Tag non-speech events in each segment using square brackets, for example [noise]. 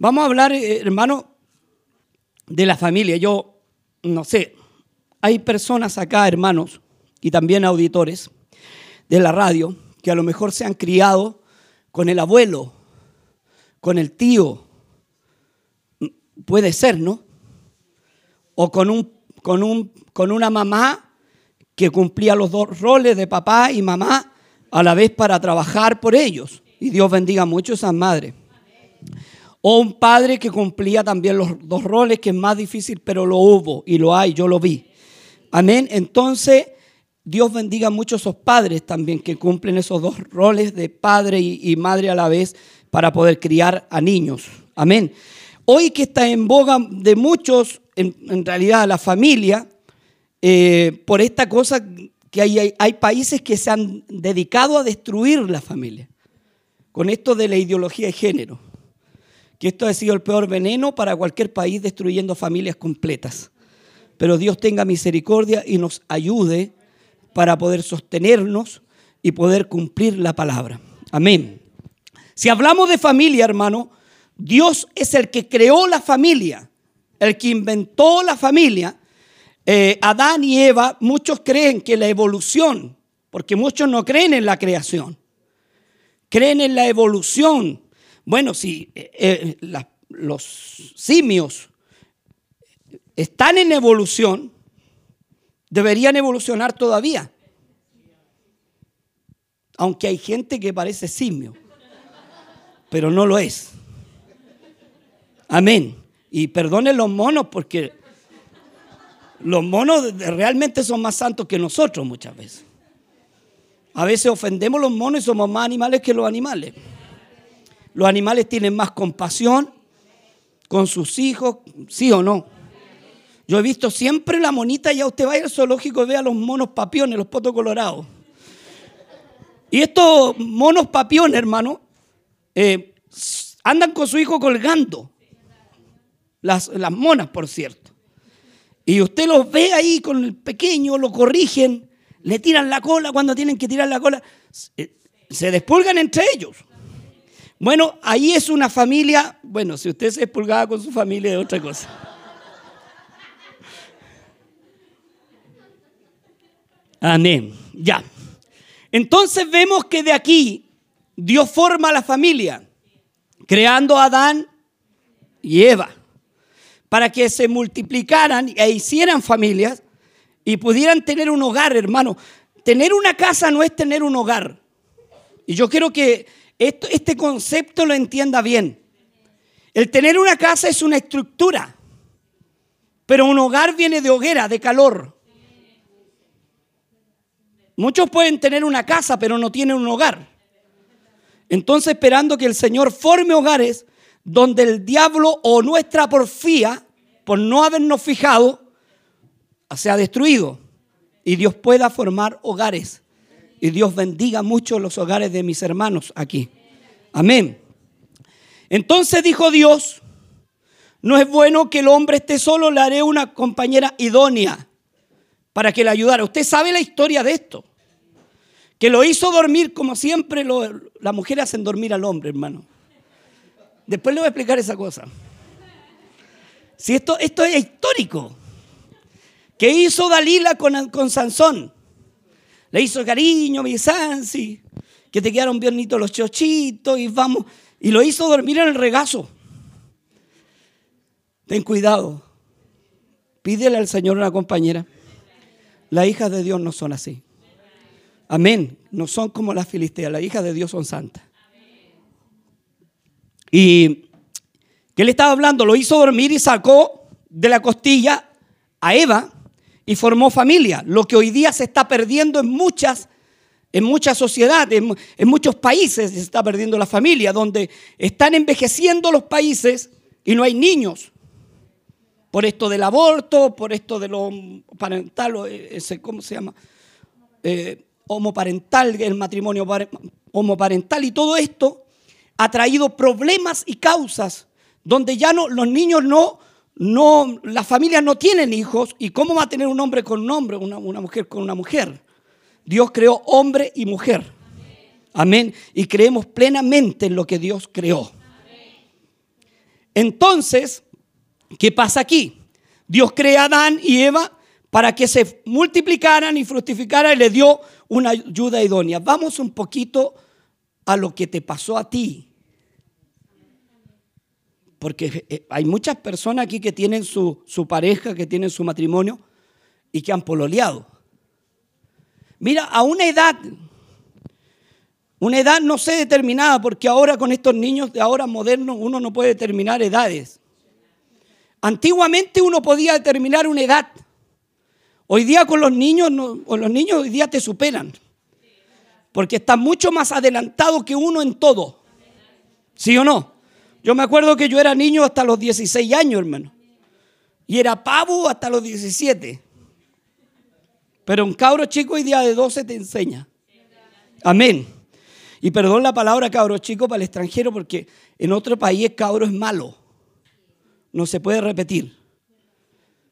Vamos a hablar, eh, hermano, de la familia. Yo, no sé, hay personas acá, hermanos, y también auditores de la radio, que a lo mejor se han criado con el abuelo, con el tío, puede ser, ¿no? O con, un, con, un, con una mamá que cumplía los dos roles de papá y mamá a la vez para trabajar por ellos. Y Dios bendiga mucho a esas madres. O un padre que cumplía también los dos roles, que es más difícil, pero lo hubo y lo hay, yo lo vi. Amén. Entonces, Dios bendiga mucho a esos padres también que cumplen esos dos roles de padre y, madre a la vez para poder criar a niños. Amén. Hoy que está en boga de muchos, en, realidad la familia, eh, por esta cosa que hay, hay, países que se han dedicado a destruir la familia, con esto de la ideología de género, que esto ha sido el peor veneno para cualquier país destruyendo familias completas. Pero Dios tenga misericordia y nos ayude para poder sostenernos y poder cumplir la palabra. Amén. Si hablamos de familia, hermano, Dios es el que creó la familia, el que inventó la familia eh, Adán y Eva, muchos creen que la evolución, porque muchos no creen en la creación, creen en la evolución. Bueno, si eh, eh, los simios están en evolución, deberían evolucionar todavía. Aunque hay gente que parece simio, pero no lo es. Amén. Y perdonen los monos porque los monos realmente son más santos que nosotros muchas veces. A veces ofendemos los monos y somos más animales que los animales. Los animales tienen más compasión con sus hijos, sí o no. Yo he visto siempre la monita, ya usted va al zoológico y ve a los monos papiones, los potos colorados. Y estos monos papiones, hermano, eh, andan con su hijo colgando. Las, las monas, por cierto. Y usted los ve ahí con el pequeño, lo corrigen, le tiran la cola cuando tienen que tirar la cola. Se despulgan entre ellos. Bueno, ahí es una familia, bueno, si usted se despulgaba con su familia es otra cosa. Amén. Ya. Entonces vemos que de aquí Dios forma la familia, creando a Adán y Eva para que se multiplicaran e hicieran familias y pudieran tener un hogar, hermano. Tener una casa no es tener un hogar. Y yo quiero que este concepto lo entienda bien. El tener una casa es una estructura, pero un hogar viene de hoguera, de calor. Muchos pueden tener una casa, pero no tienen un hogar. Entonces, esperando que el Señor forme hogares, donde el diablo o nuestra porfía, por no habernos fijado, se ha destruido. Y Dios pueda formar hogares. Y Dios bendiga mucho los hogares de mis hermanos aquí. Amén. Entonces dijo Dios, no es bueno que el hombre esté solo, le haré una compañera idónea para que le ayudara. Usted sabe la historia de esto. Que lo hizo dormir como siempre las mujeres hacen dormir al hombre, hermano. Después le voy a explicar esa cosa. Si esto, esto es histórico. ¿Qué hizo Dalila con, con Sansón? Le hizo cariño, mi Sansi, que te quedaron biernitos los chochitos y vamos. Y lo hizo dormir en el regazo. Ten cuidado. Pídele al Señor una compañera. Las hijas de Dios no son así. Amén. No son como las filisteas. Las hijas de Dios son santas. Y que le estaba hablando, lo hizo dormir y sacó de la costilla a Eva y formó familia. Lo que hoy día se está perdiendo en muchas, en muchas sociedades, en, muchos países se está perdiendo la familia, donde están envejeciendo los países y no hay niños. Por esto del aborto, por esto de lo parental, ese, ¿cómo se llama? Eh, homoparental, el matrimonio homoparental y todo esto ha traído problemas y causas donde ya no, los niños no, no, las familias no tienen hijos. ¿Y cómo va a tener un hombre con un hombre, una, mujer con una mujer? Dios creó hombre y mujer. Amén. Y creemos plenamente en lo que Dios creó. Entonces, ¿qué pasa aquí? Dios crea a Adán y Eva para que se multiplicaran y fructificaran y le dio una ayuda idónea. Vamos un poquito a lo que te pasó a ti. Porque eh, hay muchas personas aquí que tienen su, su pareja, que tienen su matrimonio y que han pololeado. Mira, a una edad, una edad no sé determinada, porque ahora con estos niños de ahora modernos uno no puede determinar edades. Antiguamente uno podía determinar una edad. Hoy día con los niños, o los niños hoy día te superan. Porque están mucho más adelantados que uno en todo. ¿Sí o no? Yo me acuerdo que yo era niño hasta los 16 años, hermano. Y era pavo hasta los 17. Pero un cabro chico hoy día de 12 te enseña. Amén. Y perdón la palabra cabro chico para el extranjero porque en otro país cabro es malo. No se puede repetir.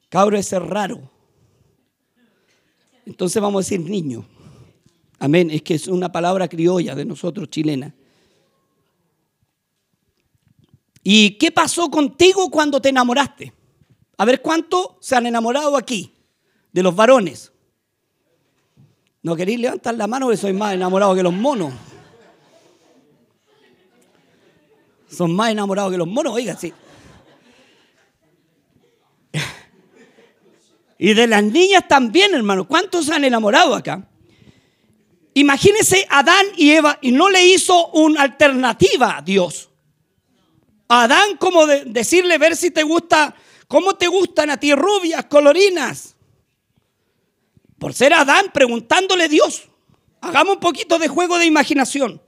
Cabro es ser raro. Entonces vamos a decir niño. Amén. Es que es una palabra criolla de nosotros, chilena. ¿Y qué pasó contigo cuando te enamoraste? A ver cuánto se han enamorado aquí de los varones. No queréis levantar la mano porque soy más enamorado que los monos. Son más enamorados que los monos, oiga, sí. Y de las niñas también, hermano. ¿Cuántos se han enamorado acá? Imagínense Adán y Eva y no le hizo una alternativa a Dios. Adán como de decirle, ver si te gusta, cómo te gustan a ti rubias, colorinas. Por ser Adán preguntándole a Dios. Hagamos un poquito de juego de imaginación.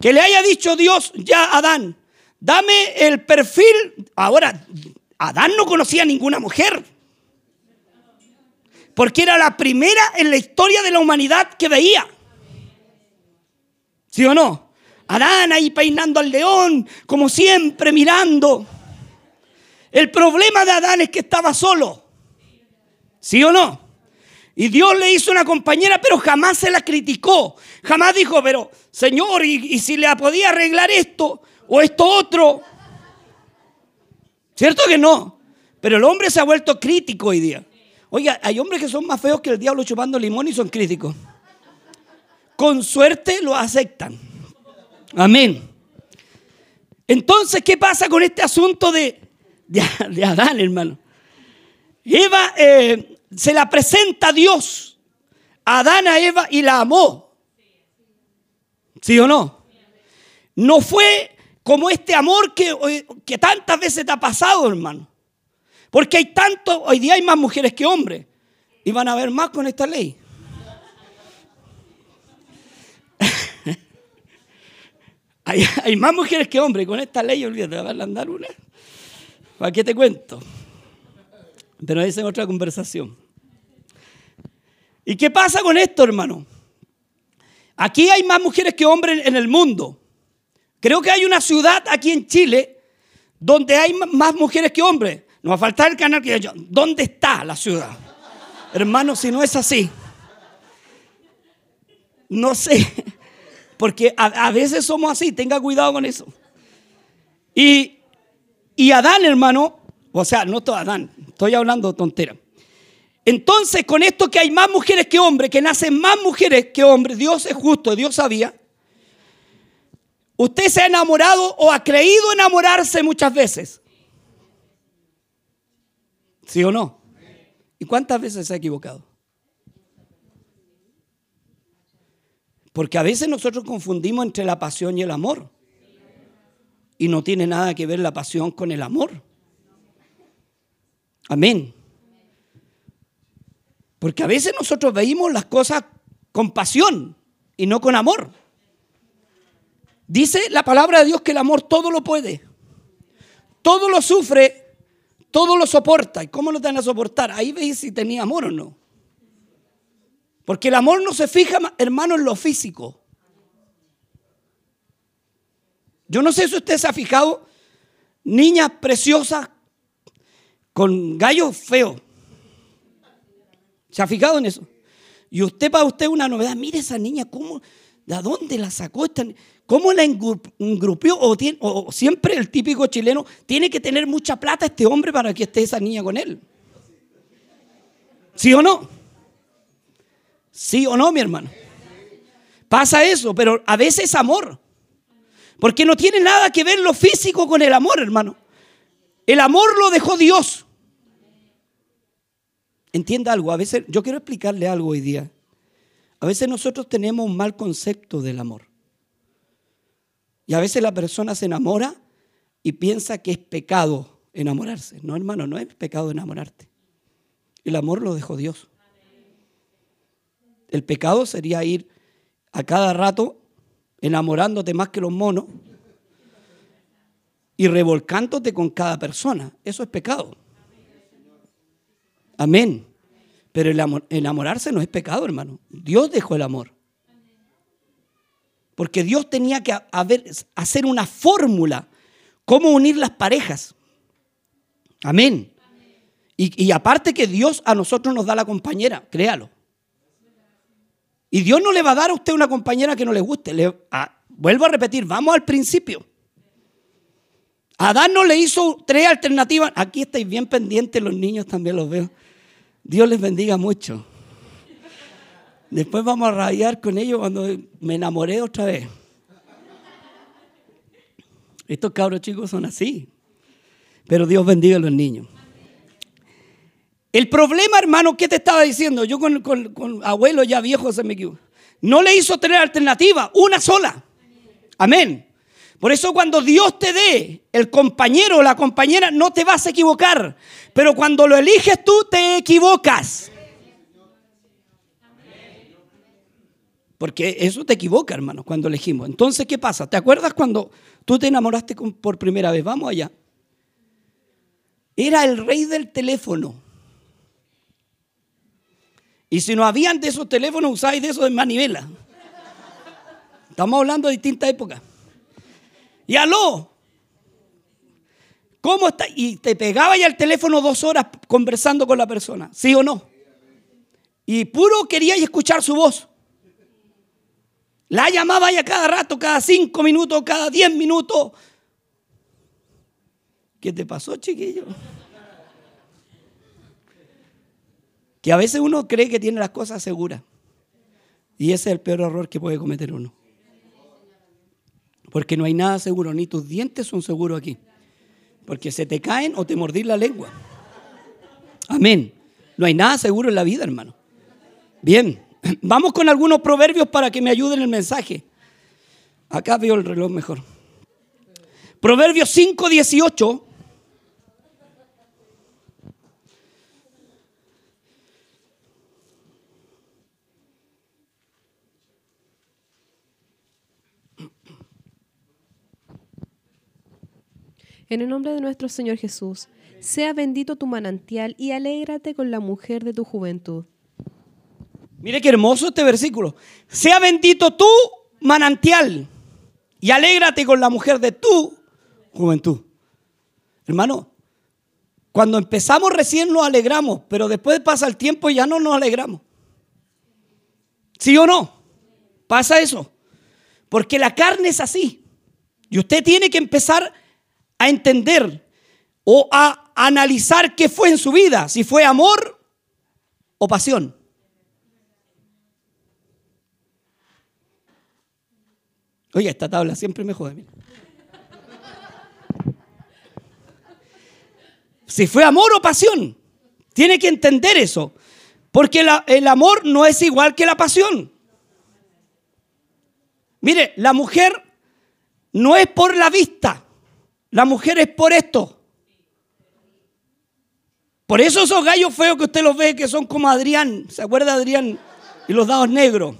Que le haya dicho Dios ya a Adán, dame el perfil. Ahora, Adán no conocía a ninguna mujer. Porque era la primera en la historia de la humanidad que veía. ¿Sí o no? Adán ahí peinando al león, como siempre mirando. El problema de Adán es que estaba solo. ¿Sí o no? Y Dios le hizo una compañera, pero jamás se la criticó. Jamás dijo, pero Señor, ¿y, si le podía arreglar esto o esto otro? ¿Cierto que no? Pero el hombre se ha vuelto crítico hoy día. Oiga, hay hombres que son más feos que el diablo chupando limón y son críticos. Con suerte lo aceptan. Amén. Entonces, ¿qué pasa con este asunto de, de, Adán, hermano? Eva eh, se la presenta a Dios, Adán, a Eva, y la amó. ¿Sí o no? No fue como este amor que, que tantas veces te ha pasado, hermano. Porque hay tanto, hoy día hay más mujeres que hombres. Y van a haber más con esta ley. [laughs] hay, más mujeres que hombres. Con esta ley, olvídate, van a andar una. ¿Para qué te cuento? Pero esa es otra conversación. ¿Y qué pasa con esto, hermano? Aquí hay más mujeres que hombres en el mundo. Creo que hay una ciudad aquí en Chile donde hay más mujeres que hombres. No va a faltar el canal que yo. ¿Dónde está la ciudad? Hermano, si no es así. No sé. Porque a, veces somos así. Tenga cuidado con eso. Y, y Adán, hermano, o sea, no todo Adán, estoy hablando tontera. Entonces, con esto que hay más mujeres que hombres, que nacen más mujeres que hombres, Dios es justo, Dios sabía. Usted se ha enamorado o ha creído enamorarse muchas veces. ¿Sí o no? ¿Y cuántas veces se ha equivocado? Porque a veces nosotros confundimos entre la pasión y el amor. Y no tiene nada que ver la pasión con el amor. Amén. Porque a veces nosotros veíamos las cosas con pasión y no con amor. Dice la palabra de Dios que el amor todo lo puede. Todo lo sufre, todo lo soporta. ¿Y cómo lo van a soportar? Ahí veis si tenía amor o no. Porque el amor no se fija, hermano, en lo físico. Yo no sé si usted se ha fijado, niñas preciosas con gallos feos. ¿Se ha fijado en eso? Y usted para usted una novedad, mire esa niña, cómo ¿De dónde la sacó esta? ¿Cómo la engrupió? O, o siempre el típico chileno tiene que tener mucha plata este hombre para que esté esa niña con él. ¿Sí o no? ¿Sí o no, mi hermano? Pasa eso, pero a veces es amor. Porque no tiene nada que ver lo físico con el amor, hermano. El amor lo dejó Dios. Entienda algo, a veces yo quiero explicarle algo hoy día. A veces nosotros tenemos un mal concepto del amor. Y a veces la persona se enamora y piensa que es pecado enamorarse. No, hermano, no es pecado enamorarte. El amor lo dejó Dios. El pecado sería ir a cada rato enamorándote más que los monos y revolcándote con cada persona. Eso es pecado. Amén. Pero el enamorarse no es pecado, hermano. Dios dejó el amor. Porque Dios tenía que hacer una fórmula, cómo unir las parejas. Amén. Y, aparte que Dios a nosotros nos da la compañera, créalo. Y Dios no le va a dar a usted una compañera que no le guste. Le, vuelvo a repetir, vamos al principio. Adán no le hizo tres alternativas. Aquí estáis bien pendientes, los niños también los veo. Dios les bendiga mucho. Después vamos a rayar con ellos cuando me enamoré otra vez. Estos cabros chicos son así. Pero Dios bendiga a los niños. El problema, hermano, ¿qué te estaba diciendo? Yo con, abuelo ya viejo se me equivocó. No le hizo tener alternativa, una sola. Amén. Por eso cuando Dios te dé el compañero o la compañera, no te vas a equivocar. Pero cuando lo eliges tú, te equivocas. Porque eso te equivoca, hermano, cuando elegimos. Entonces, ¿qué pasa? ¿Te acuerdas cuando tú te enamoraste por primera vez? Vamos allá. Era el rey del teléfono. Y si no habían de esos teléfonos, usáis de esos de manivela. Estamos hablando de distintas épocas. Y aló, ¿cómo está? Y te pegaba ya el teléfono dos horas conversando con la persona, ¿sí o no? Y puro quería escuchar su voz. La llamaba ya cada rato, cada cinco minutos, cada diez minutos. ¿Qué te pasó, chiquillo? Que a veces uno cree que tiene las cosas seguras. Y ese es el peor error que puede cometer uno. Porque no hay nada seguro, ni tus dientes son seguros aquí. Porque se te caen o te mordís la lengua. Amén. No hay nada seguro en la vida, hermano. Bien, [laughs] vamos con algunos proverbios para que me ayuden en el mensaje. Acá veo el reloj mejor. Proverbios 5, 18. En el nombre de nuestro Señor Jesús, sea bendito tu manantial y alégrate con la mujer de tu juventud. Mire qué hermoso este versículo. Sea bendito tu manantial y alégrate con la mujer de tu juventud. Hermano, cuando empezamos recién nos alegramos, pero después pasa el tiempo y ya no nos alegramos. ¿Sí o no? Pasa eso. Porque la carne es así. Y usted tiene que empezar a entender o a analizar qué fue en su vida, si fue amor o pasión. Oye, esta tabla siempre me jode. Si fue amor o pasión, tiene que entender eso. Porque el amor no es igual que la pasión. Mire, la mujer no es por la vista. La mujer es por esto. Por eso esos gallos feos que usted los ve que son como Adrián, ¿se acuerda Adrián? Y los dados negros.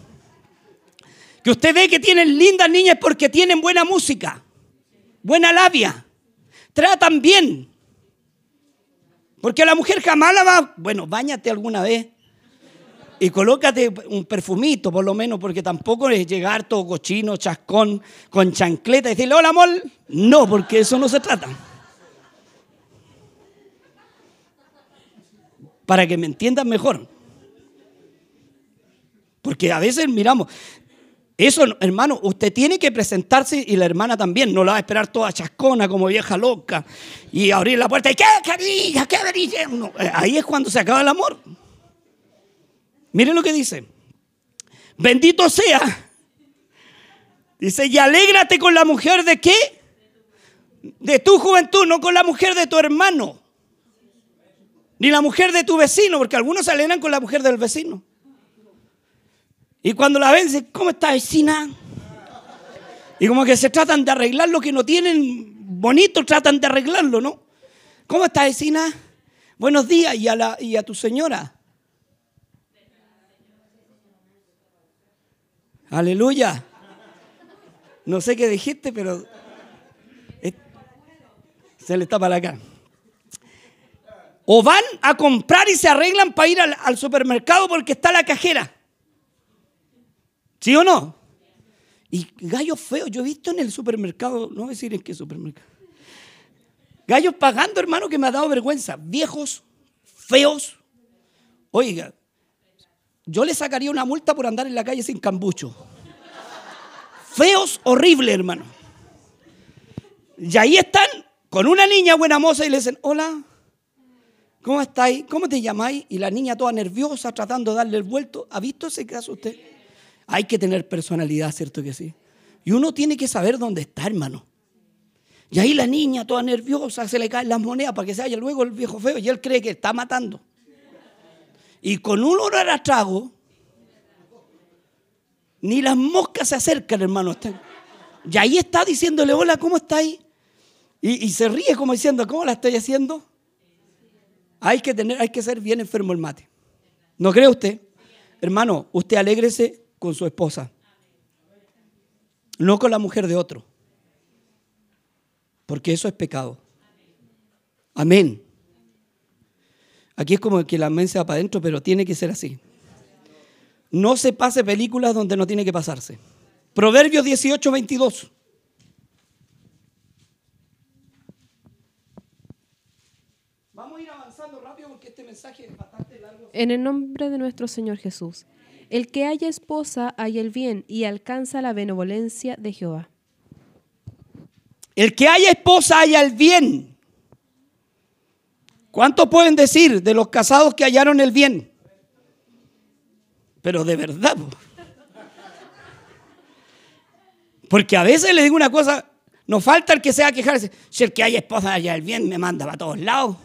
Que usted ve que tienen lindas niñas porque tienen buena música, buena labia, tratan bien. Porque la mujer jamás la va, bueno, bañate alguna vez y colócate un perfumito, por lo menos, porque tampoco es llegar todo cochino, chascón, con chancleta y decirle, hola, amor. No, porque eso no se trata. Para que me entiendan mejor. Porque a veces miramos, Eso, hermano, usted tiene que presentarse y la hermana también. No la va a esperar toda chascona como vieja loca y abrir la puerta y ¿qué cariño? ¿Qué cariño? Eh, ahí es cuando se acaba el amor. Miren lo que dice. Bendito sea. Dice, y alégrate con la mujer de qué? De tu juventud, no con la mujer de tu hermano. Ni la mujer de tu vecino, porque algunos se alegran con la mujer del vecino. Y cuando la ven, dicen, ¿cómo está vecina? Y como que se tratan de arreglar lo que no tienen bonito, tratan de arreglarlo, ¿no? ¿Cómo está vecina? Buenos días. ¿Y a, la, y a tu señora? Aleluya. No sé qué dijiste, pero se le tapa la cara. O van a comprar y se arreglan para ir al supermercado porque está la cajera. ¿Sí o no? Y gallos feos, yo he visto en el supermercado, no voy a decir en qué supermercado. Gallos pagando, hermano, que me ha dado vergüenza. Viejos, feos. Oiga, yo le sacaría una multa por andar en la calle sin cambucho. Feos, horrible, hermano. Y ahí están con una niña buena moza y le dicen, hola, ¿cómo estáis? ¿Cómo te llamáis? Y la niña toda nerviosa tratando de darle el vuelto. ¿Ha visto ese caso usted? Hay que tener personalidad, ¿cierto que sí? Y uno tiene que saber dónde está, hermano. Y ahí la niña, toda nerviosa, se le caen las monedas para que se haya luego el viejo feo y él cree que está matando. Y con un olor a trago, ni las moscas se acercan, hermano. Y ahí está diciéndole, hola, ¿cómo estáis? Y, y se ríe como diciendo, ¿cómo la estoy haciendo? Hay que, tener, hay que ser bien enfermo el mate. ¿No cree usted? Hermano, usted alégrese con su esposa, no con la mujer de otro, porque eso es pecado. Amén. Aquí es como que la mente va para adentro, pero tiene que ser así. No se pase películas donde no tiene que pasarse. Proverbios 18, 22. Vamos a ir avanzando rápido porque este mensaje es bastante largo. En el nombre de nuestro Señor Jesús. El que haya esposa haya el bien y alcanza la benevolencia de Jehová. El que haya esposa haya el bien. ¿Cuántos pueden decir de los casados que hallaron el bien? Pero de verdad. Porque a veces le digo una cosa, nos falta el que sea quejarse. Si el que haya esposa haya el bien, me manda para todos lados.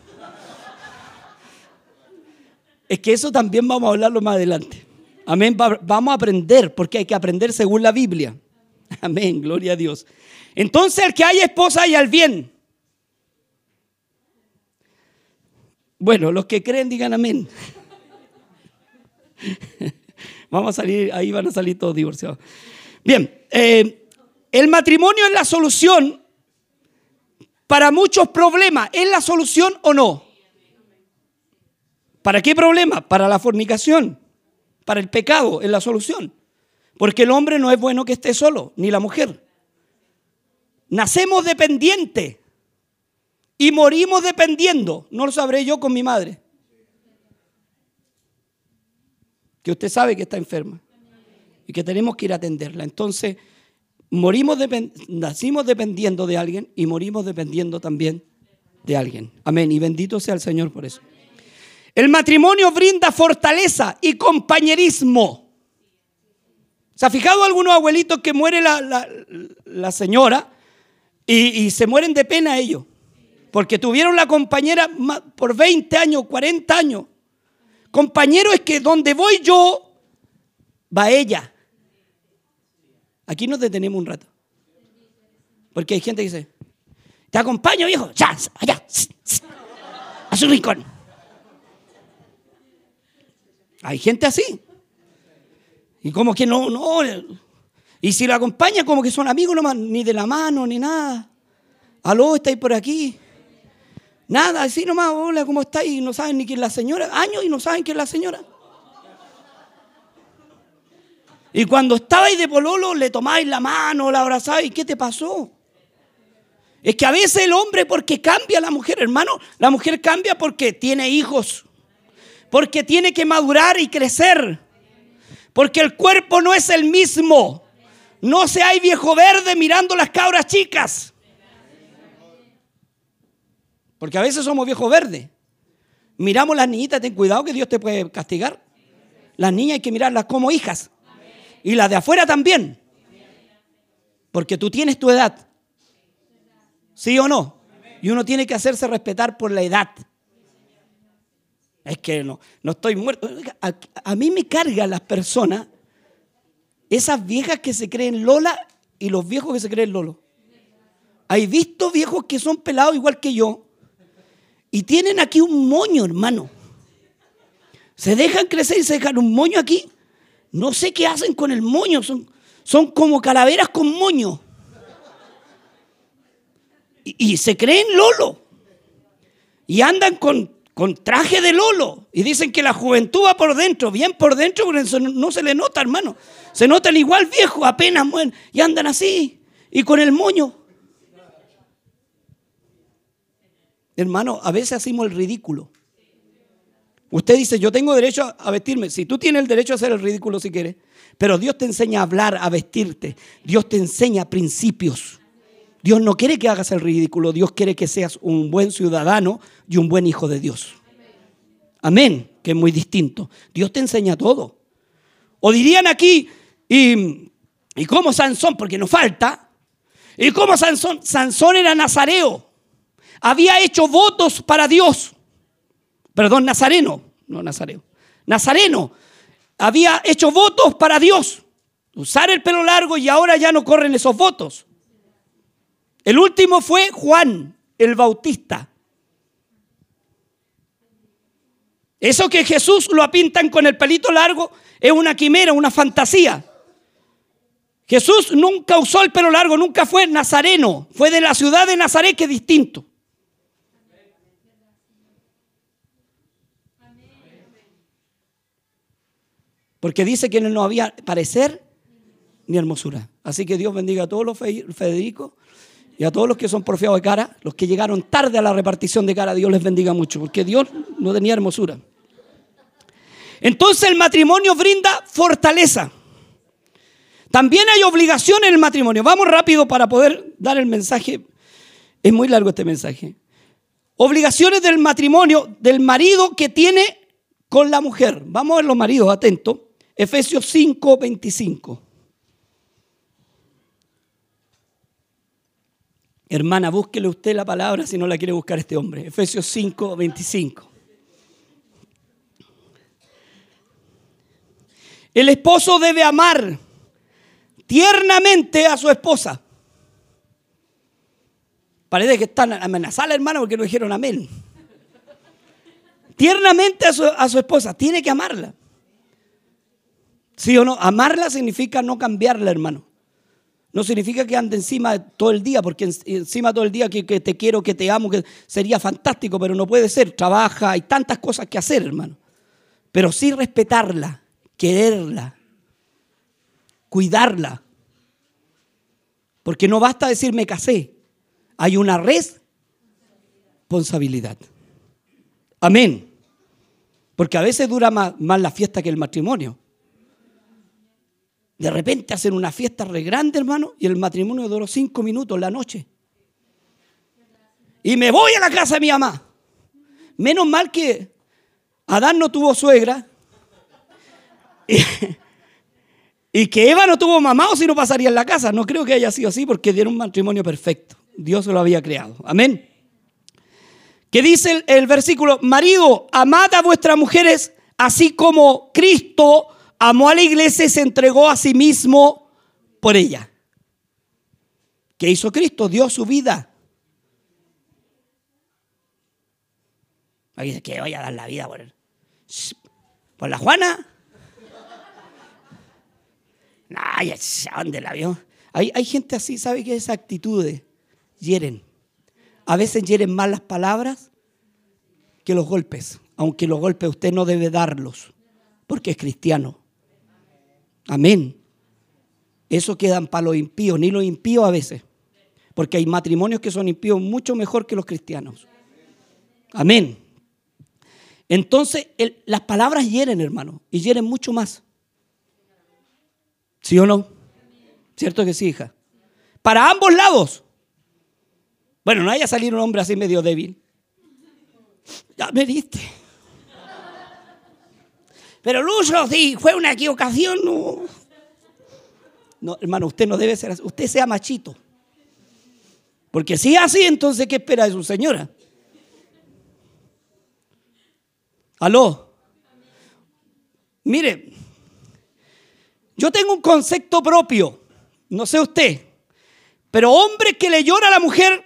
Es que eso también vamos a hablarlo más adelante. Amén. Vamos a aprender porque hay que aprender según la Biblia. Amén. Gloria a Dios. Entonces, el que haya esposa haya el bien. Bueno, los que creen digan amén. Vamos a salir, ahí van a salir todos divorciados. Bien, eh, el matrimonio es la solución para muchos problemas. ¿Es la solución o no? ¿Para qué problema? Para la fornicación para el pecado es la solución. Porque el hombre no es bueno que esté solo, ni la mujer. Nacemos dependientes y morimos dependiendo. No lo sabré yo con mi madre. Que usted sabe que está enferma y que tenemos que ir a atenderla. Entonces, morimos nacimos dependiendo de alguien y morimos dependiendo también de alguien. Amén. Y bendito sea el Señor por eso. El matrimonio brinda fortaleza y compañerismo. ¿Se ha fijado algunos abuelitos que muere la, señora y, se mueren de pena ellos? Porque tuvieron la compañera por 20 años, 40 años. Compañero es que donde voy yo, va ella. Aquí nos detenemos un rato. Porque hay gente que dice, te acompaño viejo, ya, allá, a su rincón. Hay gente así. Y como que no, no. Y si lo acompaña, como que son amigos nomás, ni de la mano, ni nada. Aló, estáis por aquí. Nada, así nomás, hola, ¿cómo estáis? Y no saben ni quién es la señora. Años y no saben quién es la señora. Y cuando estabais de pololo, le tomáis la mano, la abrazáis. ¿Qué te pasó? Es que a veces el hombre, porque cambia la mujer, hermano, la mujer cambia porque tiene hijos porque tiene que madurar y crecer. Porque el cuerpo no es el mismo. No seáis viejo verde mirando las cabras chicas. Porque a veces somos viejos verdes. Miramos las niñitas, ten cuidado que Dios te puede castigar. Las niñas hay que mirarlas como hijas. Y las de afuera también. Porque tú tienes tu edad. ¿Sí o no? Y uno tiene que hacerse respetar por la edad. Es que no, no estoy muerto. A, a mí me cargan las personas, esas viejas que se creen Lola y los viejos que se creen Lolo. Hay visto viejos que son pelados igual que yo y tienen aquí un moño, hermano. Se dejan crecer y se dejan un moño aquí. No sé qué hacen con el moño. Son, son como calaveras con moño. Y, se creen Lolo. Y andan con, con, traje de Lolo. Y dicen que la juventud va por dentro. Bien por dentro, no, no se le nota, hermano. Se notan igual viejos, apenas mueren. Y andan así. Y con el moño. Hermano, a veces hacemos el ridículo. Usted dice, yo tengo derecho a vestirme. Si tú tienes el derecho a hacer el ridículo si quieres, pero Dios te enseña a hablar, a vestirte. Dios te enseña principios. Dios no quiere que hagas el ridículo. Dios quiere que seas un buen ciudadano y un buen hijo de Dios. Amén, que es muy distinto. Dios te enseña todo. O dirían aquí, y, y como Sansón, porque nos falta, y como Sansón, Sansón era nazareo había hecho votos para Dios. Perdón, Nazareno, no Nazareo. Nazareno había hecho votos para Dios. Usar el pelo largo y ahora ya no corren esos votos. El último fue Juan el Bautista. Eso que Jesús lo pintan con el pelito largo es una quimera, una fantasía. Jesús nunca usó el pelo largo, nunca fue nazareno, fue de la ciudad de Nazaret que es distinto. Porque dice que no había parecer ni hermosura. Así que Dios bendiga a todos los Federico y a todos los que son porfiados de cara, los que llegaron tarde a la repartición de cara, Dios les bendiga mucho, porque Dios no tenía hermosura. Entonces el matrimonio brinda fortaleza. También hay obligación en el matrimonio. Vamos rápido para poder dar el mensaje. Es muy largo este mensaje. Obligaciones del matrimonio del marido que tiene con la mujer. Vamos a ver los maridos, atentos. Efesios 5, 25. Hermana, búsquele usted la palabra si no la quiere buscar este hombre. Efesios 5, 25. El esposo debe amar tiernamente a su esposa. Parece que están amenazadas, hermana, porque no dijeron amén. Tiernamente a su, a su esposa. Tiene que amarla. ¿Sí o no? Amarla significa no cambiarla, hermano. No significa que ande encima todo el día, porque encima todo el día que, te quiero, que te amo, que sería fantástico, pero no puede ser. Trabaja, hay tantas cosas que hacer, hermano. Pero sí respetarla, quererla, cuidarla. Porque no basta decir me casé. Hay una responsabilidad. Amén. Porque a veces dura más, más la fiesta que el matrimonio. De repente hacen una fiesta re grande, hermano, y el matrimonio duró cinco minutos la noche. Y me voy a la casa de mi mamá. Menos mal que Adán no tuvo suegra. [laughs] Y, que Eva no tuvo mamá o si no pasaría en la casa. No creo que haya sido así porque dieron un matrimonio perfecto. Dios lo había creado. Amén. Que dice el, el versículo, marido, amad a vuestras mujeres así como Cristo amó a la iglesia y se entregó a sí mismo por ella. ¿Qué hizo Cristo? Dio su vida. Dice que voy a dar la vida por, por la Juana. [laughs] No, ¿dónde la vio? Hay, hay gente así, ¿sabe que esas actitudes hieren? A veces hieren más las palabras que los golpes, aunque los golpes usted no debe darlos, porque es cristiano. Amén. Eso quedan para los impíos, ni los impíos a veces. Porque hay matrimonios que son impíos mucho mejor que los cristianos. Amén. Entonces, las palabras hieren, hermano, y hieren mucho más. ¿Sí o no? ¿Cierto que sí, hija? Para ambos lados. Bueno, no haya salir un hombre así medio débil. Ya me diste. Pero Lucho, sí, fue una equivocación. No. no, hermano, usted no debe ser así. Usted sea machito. Porque si es así, entonces, ¿qué espera de su señora? Aló. Mire, yo tengo un concepto propio, no sé usted, pero hombre que le llora a la mujer,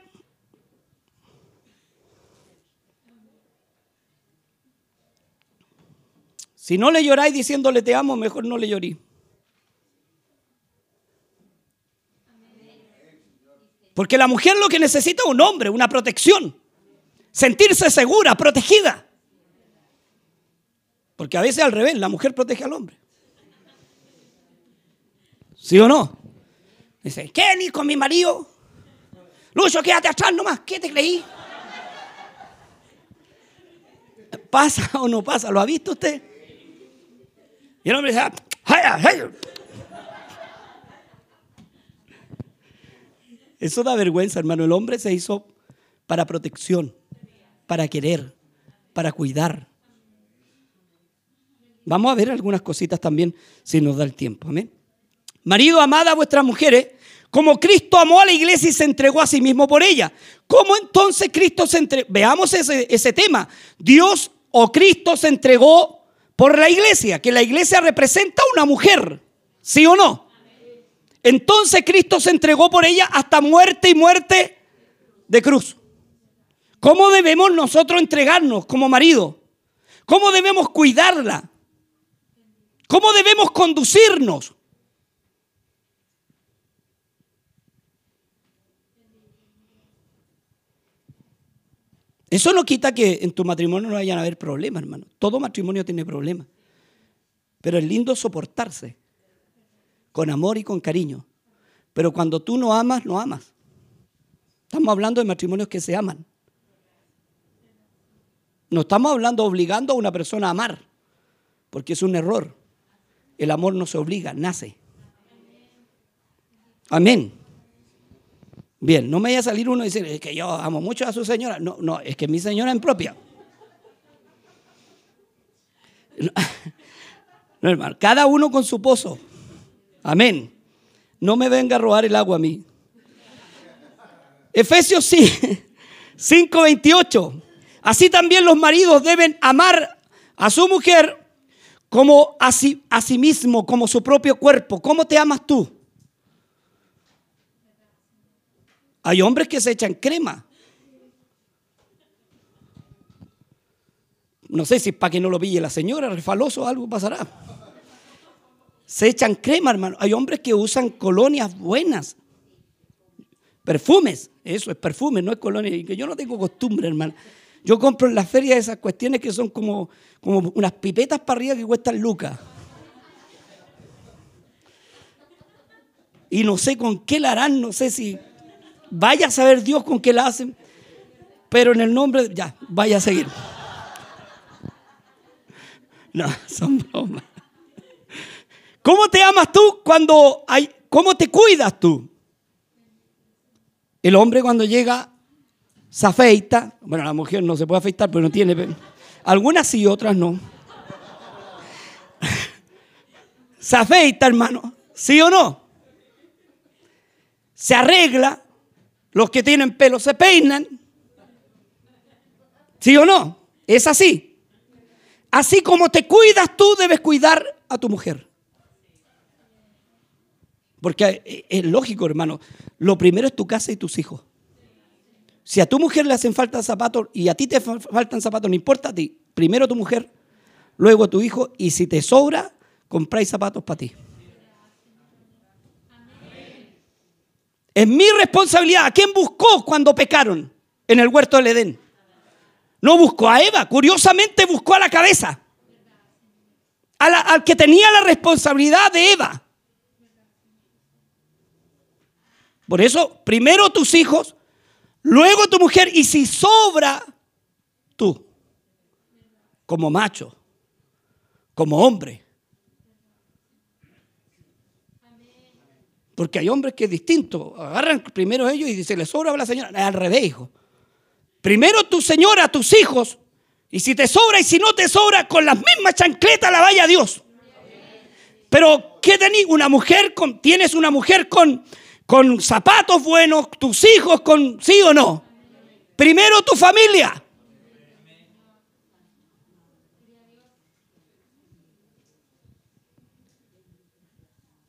si no le lloráis diciéndole te amo, mejor no le llorí. Porque la mujer lo que necesita es un hombre, una protección, sentirse segura, protegida. Porque a veces al revés, la mujer protege al hombre. ¿Sí o no? Dice, ¿qué ni con mi marido? Lucho, quédate atrás nomás, ¿qué te creí? ¿Pasa o no pasa? ¿Lo ha visto usted? Y el hombre dice, ¡Hey, Eso da vergüenza, hermano. El hombre se hizo para protección, para querer, para cuidar. Vamos a ver algunas cositas también si nos da el tiempo. Amén. Marido, amada a vuestras mujeres, como Cristo amó a la iglesia y se entregó a sí mismo por ella. ¿Cómo entonces Cristo se entregó? Veamos ese, ese tema. Dios o Cristo se entregó por la iglesia, que la iglesia representa una mujer, ¿sí o no? Entonces Cristo se entregó por ella hasta muerte y muerte de cruz. ¿Cómo debemos nosotros entregarnos como marido? ¿Cómo debemos cuidarla? ¿Cómo debemos conducirnos? Eso no quita que en tu matrimonio no vayan a haber problemas, hermano. Todo matrimonio tiene problemas. Pero es lindo soportarse con amor y con cariño. Pero cuando tú no amas, no amas. Estamos hablando de matrimonios que se aman. No estamos hablando obligando a una persona a amar, porque es un error. El amor no se obliga, nace. Amén. Bien, no me vaya a salir uno y decir, es que yo amo mucho a su señora. No, no, es que mi señora es propia. [laughs] No, hermano, cada uno con su pozo. Amén. No me venga a robar el agua a mí. Efesios 5:28. [laughs] Así también los maridos deben amar a su mujer como a a sí mismo, como su propio cuerpo. ¿Cómo te amas tú? Hay hombres que se echan crema. No sé si es para que no lo pille la señora, refaloso, algo pasará. Se echan crema, hermano. Hay hombres que usan colonias buenas. Perfumes, eso es perfume, no es colonia. Yo no tengo costumbre, hermano. Yo compro en las ferias esas cuestiones que son como, como unas pipetas para arriba que cuestan lucas. Y no sé con qué la harán, no sé si Vaya a saber Dios con qué la hacen. Pero en el nombre, ya, vaya a seguir. No, son bromas. ¿Cómo te amas tú cuando hay, cómo te cuidas tú? El hombre cuando llega se afeita. Bueno, la mujer no se puede afeitar, pero no tiene. Algunas sí, otras no. Se afeita, hermano. ¿Sí o no? Se arregla. Los que tienen pelo se peinan. ¿Sí o no? Es así. Así como te cuidas tú, debes cuidar a tu mujer. Porque es lógico, hermano. Lo primero es tu casa y tus hijos. Si a tu mujer le hacen falta zapatos y a ti te faltan zapatos, no importa a ti. Primero tu mujer, luego tu hijo y si te sobra, compráis zapatos para ti. Es mi responsabilidad. ¿A quién buscó cuando pecaron en el huerto del Edén? No buscó a Eva, curiosamente buscó a la cabeza. al que tenía la responsabilidad de Eva. Por eso, primero tus hijos, luego tu mujer y si sobra, tú, como macho, como hombre. Porque hay hombres que es distinto. Agarran primero ellos y se les sobra a la señora. Al revés, hijo. Primero tu señora, tus hijos. Y si te sobra y si no te sobra, con las mismas chancletas la vaya Dios. Pero, ¿qué tenés? Una mujer con, tienes una mujer con, con zapatos buenos, tus hijos con, sí o no. Primero tu familia.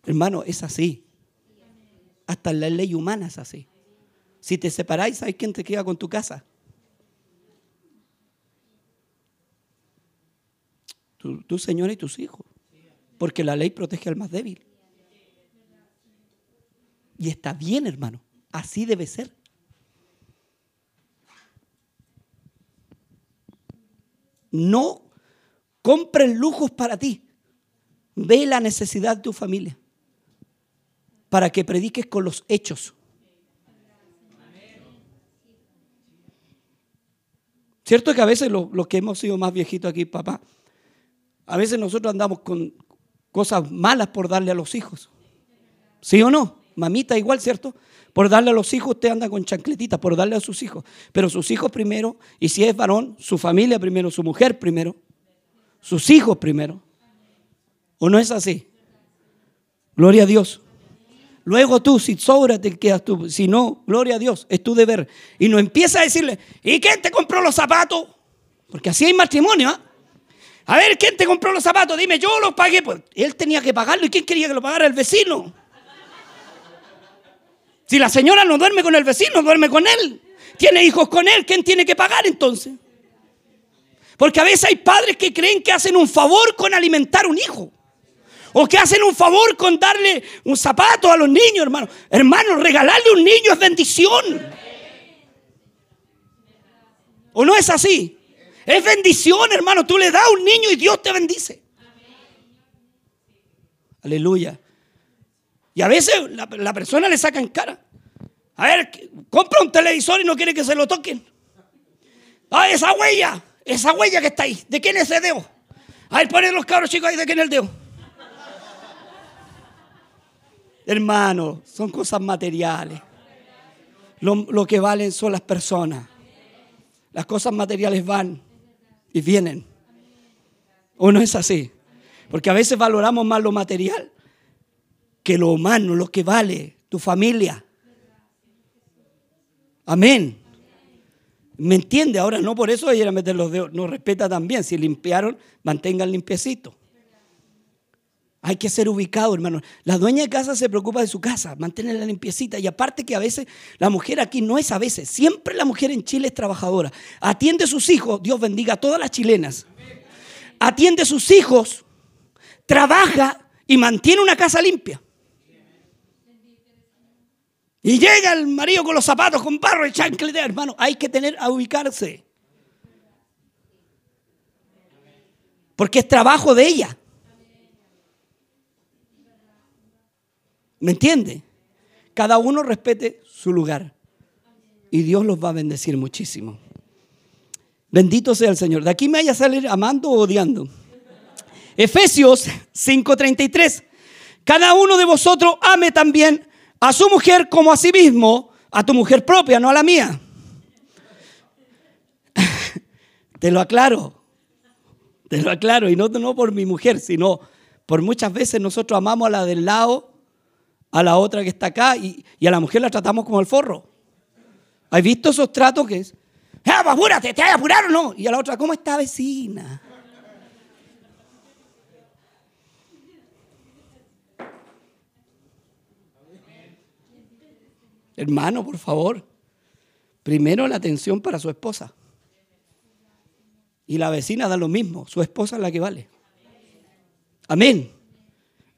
Hermano, es así. Hasta la ley humana es así. Si te separáis, ¿sabes quién te queda con tu casa? Tu, tu señora y tus hijos. Porque la ley protege al más débil. Y está bien, hermano. Así debe ser. No compres lujos para ti. Ve la necesidad de tu familia para que prediques con los hechos. Cierto que a veces los, que hemos sido más viejitos aquí, papá, a veces nosotros andamos con cosas malas por darle a los hijos. ¿Sí o no? Mamita igual, ¿cierto? Por darle a los hijos usted anda con chancletitas, por darle a sus hijos. Pero sus hijos primero, y si es varón, su familia primero, su mujer primero, sus hijos primero. ¿O no es así? Gloria a Dios. Luego tú, si sobra, te quedas tú. Si no, gloria a Dios, es tu deber. Y no empieza a decirle, ¿y quién te compró los zapatos? Porque así hay matrimonio. ¿ah? A ver, ¿quién te compró los zapatos? Dime, yo los pagué. Pues él tenía que pagarlo. ¿Y quién quería que lo pagara? El vecino. Si la señora no duerme con el vecino, duerme con él. Tiene hijos con él. ¿Quién tiene que pagar entonces? Porque a veces hay padres que creen que hacen un favor con alimentar un hijo. O que hacen un favor con darle un zapato a los niños, hermano. Hermano, regalarle un niño es bendición. ¿O no es así? Es bendición, hermano. Tú le das a un niño y Dios te bendice. Aleluya. Y a veces la, persona le saca en cara. A ver, compra un televisor y no quiere que se lo toquen. Ah, esa huella, esa huella que está ahí. ¿De quién es ese dedo? A ver, ponen los cabros chicos ahí de quién es el dedo. Hermano, son cosas materiales. Lo, que valen son las personas. Las cosas materiales van y vienen. ¿O no es así? Porque a veces valoramos más lo material que lo humano, lo que vale, tu familia. Amén. ¿Me entiende? Ahora no por eso ella meter los dedos, no respeta también. Si limpiaron, mantengan limpiecito. Hay que ser ubicado, hermano. La dueña de casa se preocupa de su casa, mantenerla limpiecita. Y aparte que a veces la mujer aquí no es a veces, siempre la mujer en Chile es trabajadora. Atiende a sus hijos, Dios bendiga a todas las chilenas. Atiende a sus hijos, trabaja y mantiene una casa limpia. Y llega el marido con los zapatos, con barro y chanclete, hermano. Hay que tener a ubicarse. Porque es trabajo de ella. ¿Me entiende? Cada uno respete su lugar. Y Dios los va a bendecir muchísimo. Bendito sea el Señor. De aquí me vaya a salir amando o odiando. Efesios 5:33. Cada uno de vosotros ame también a su mujer como a sí mismo, a tu mujer propia, no a la mía. [laughs] Te lo aclaro. Te lo aclaro. Y no, no por mi mujer, sino por muchas veces nosotros amamos a la del lado a la otra que está acá y, a la mujer la tratamos como el forro. ¿Has visto esos tratos que es? ¡Ah, pues apúrate! ¿Te a apurar o no? Y a la otra, ¿cómo está vecina? Hermano, por favor, primero la atención para su esposa. Y la vecina da lo mismo, su esposa es la que vale. Amén.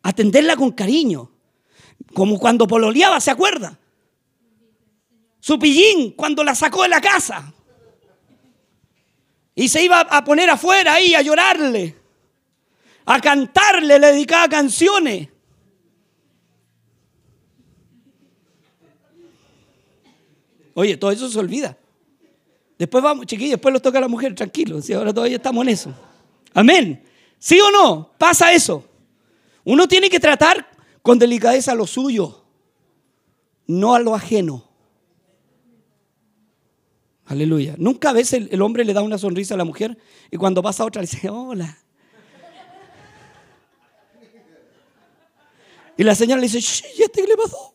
Atenderla con cariño. Como cuando pololeaba, ¿se acuerda? Su pillín, cuando la sacó de la casa. Y se iba a poner afuera ahí a llorarle, a cantarle, le dedicaba canciones. Oye, todo eso se olvida. Después vamos, chiquillos, después lo toca a la mujer, tranquilo. Si ahora todavía estamos en eso. Amén. ¿Sí o no? Pasa eso. Uno tiene que tratar con delicadeza lo suyo. no a lo ajeno. Aleluya. Nunca a veces el hombre le da una sonrisa a la mujer y cuando pasa otra le dice, hola. Y la señora le dice, ¿y este qué le pasó?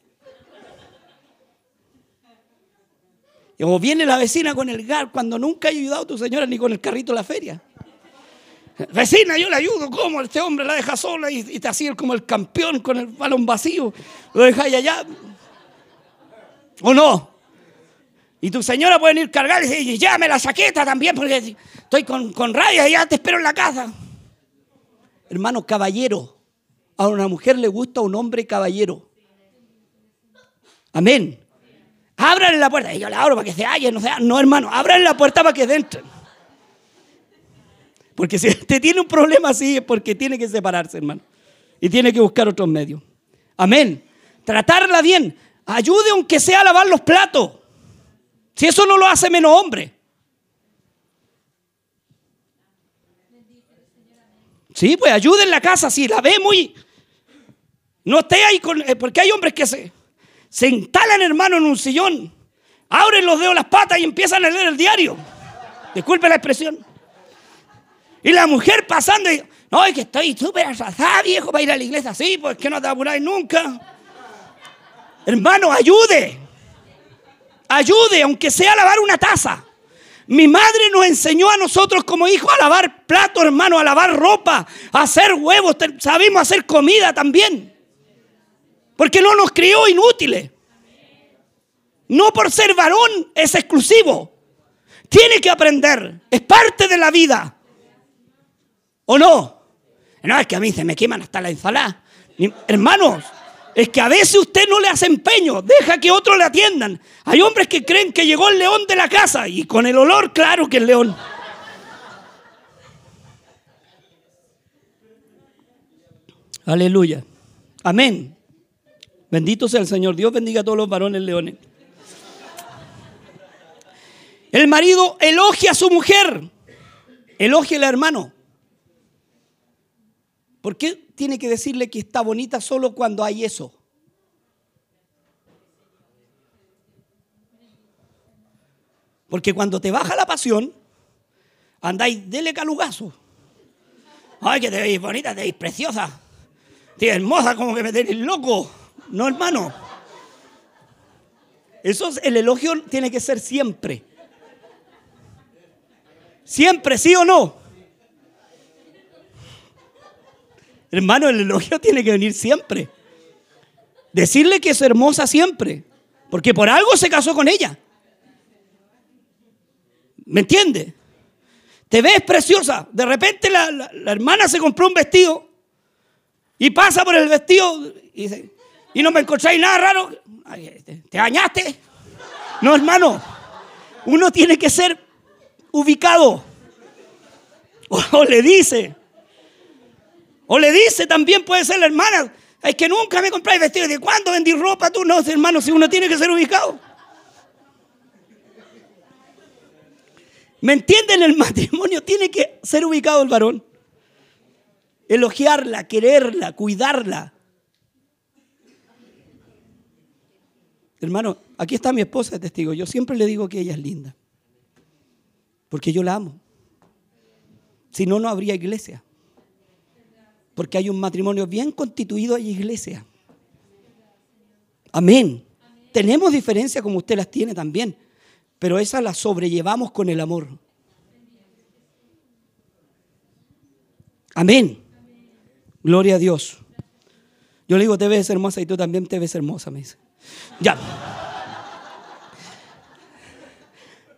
Y como viene la vecina con el gar cuando nunca ha ayudado a tu señora ni con el carrito a la feria. Vecina, yo le ayudo. ¿Cómo? Este hombre la deja sola y, te hacía como el campeón con el balón vacío. Lo deja allá. ¿O no? Y tu señora puede ir cargar y decir, llévame la chaqueta también porque estoy con, con rayas y ya te espero en la casa. Hermano, caballero. A una mujer le gusta un hombre caballero. Amén. Ábrale la puerta. Y yo la abro para que se halle, no sea. No, hermano, ábrale la puerta para que entren. Porque si usted tiene un problema así es porque tiene que separarse, hermano. Y tiene que buscar otros medios. Amén. Tratarla bien. Ayude aunque sea a lavar los platos. Si eso no lo hace menos hombre. Sí, pues ayude en la casa. Si la ve muy... No esté ahí con... Eh, porque hay hombres que se, se instalan, hermano, en un sillón. Abren los dedos las patas y empiezan a leer el diario. Disculpe la expresión. Y la mujer pasando y, no, es que estoy súper atrasada, viejo, para ir a la iglesia. Sí, pues que no te apuráis nunca. Hermano, ayude. Ayude, aunque sea a lavar una taza. Mi madre nos enseñó a nosotros como hijos a lavar platos, hermano, a lavar ropa, a hacer huevos. Sabemos hacer comida también. Porque no nos crió inútiles. No por ser varón es exclusivo. Tiene que aprender. Es parte de la vida. ¿O no? No, es que a mí se me queman hasta la ensalada. Hermanos, es que a veces usted no le hace empeño, deja que otros le atiendan. Hay hombres que creen que llegó el león de la casa y con el olor, claro que el león. Aleluya. Amén. Bendito sea el Señor. Dios bendiga a todos los varones leones. El marido elogia a su mujer. Elogia al hermano. ¿Por qué tiene que decirle que está bonita solo cuando hay eso? Porque cuando te baja la pasión, andáis, dele calugazo. Ay, que te veis bonita, te veis preciosa. Te hermosa, como que me tenéis loco. No, hermano. Eso es, el elogio tiene que ser siempre. Siempre, sí o no. Hermano, el elogio tiene que venir siempre. Decirle que es hermosa siempre. Porque por algo se casó con ella. ¿Me entiende? Te ves preciosa. De repente la, hermana se compró un vestido y pasa por el vestido y dice, no me encontráis nada raro. ¿Te bañaste? No, hermano. Uno tiene que ser ubicado. [laughs] O le dice, o le dice también, puede ser la hermana, es que nunca me compráis vestido. ¿De cuándo vendí ropa tú? No, hermano, si uno tiene que ser ubicado. ¿Me entienden? El matrimonio tiene que ser ubicado el varón. Elogiarla, quererla, cuidarla. Hermano, aquí está mi esposa de testigo. Yo siempre le digo que ella es linda. Porque yo la amo. Si no, no habría iglesia. Porque hay un matrimonio bien constituido en iglesia. Amén. Tenemos diferencias como usted las tiene también, pero esas las sobrellevamos con el amor. Amén. Gloria a Dios. Yo le digo, te ves hermosa y tú también te ves hermosa, me dice. Ya.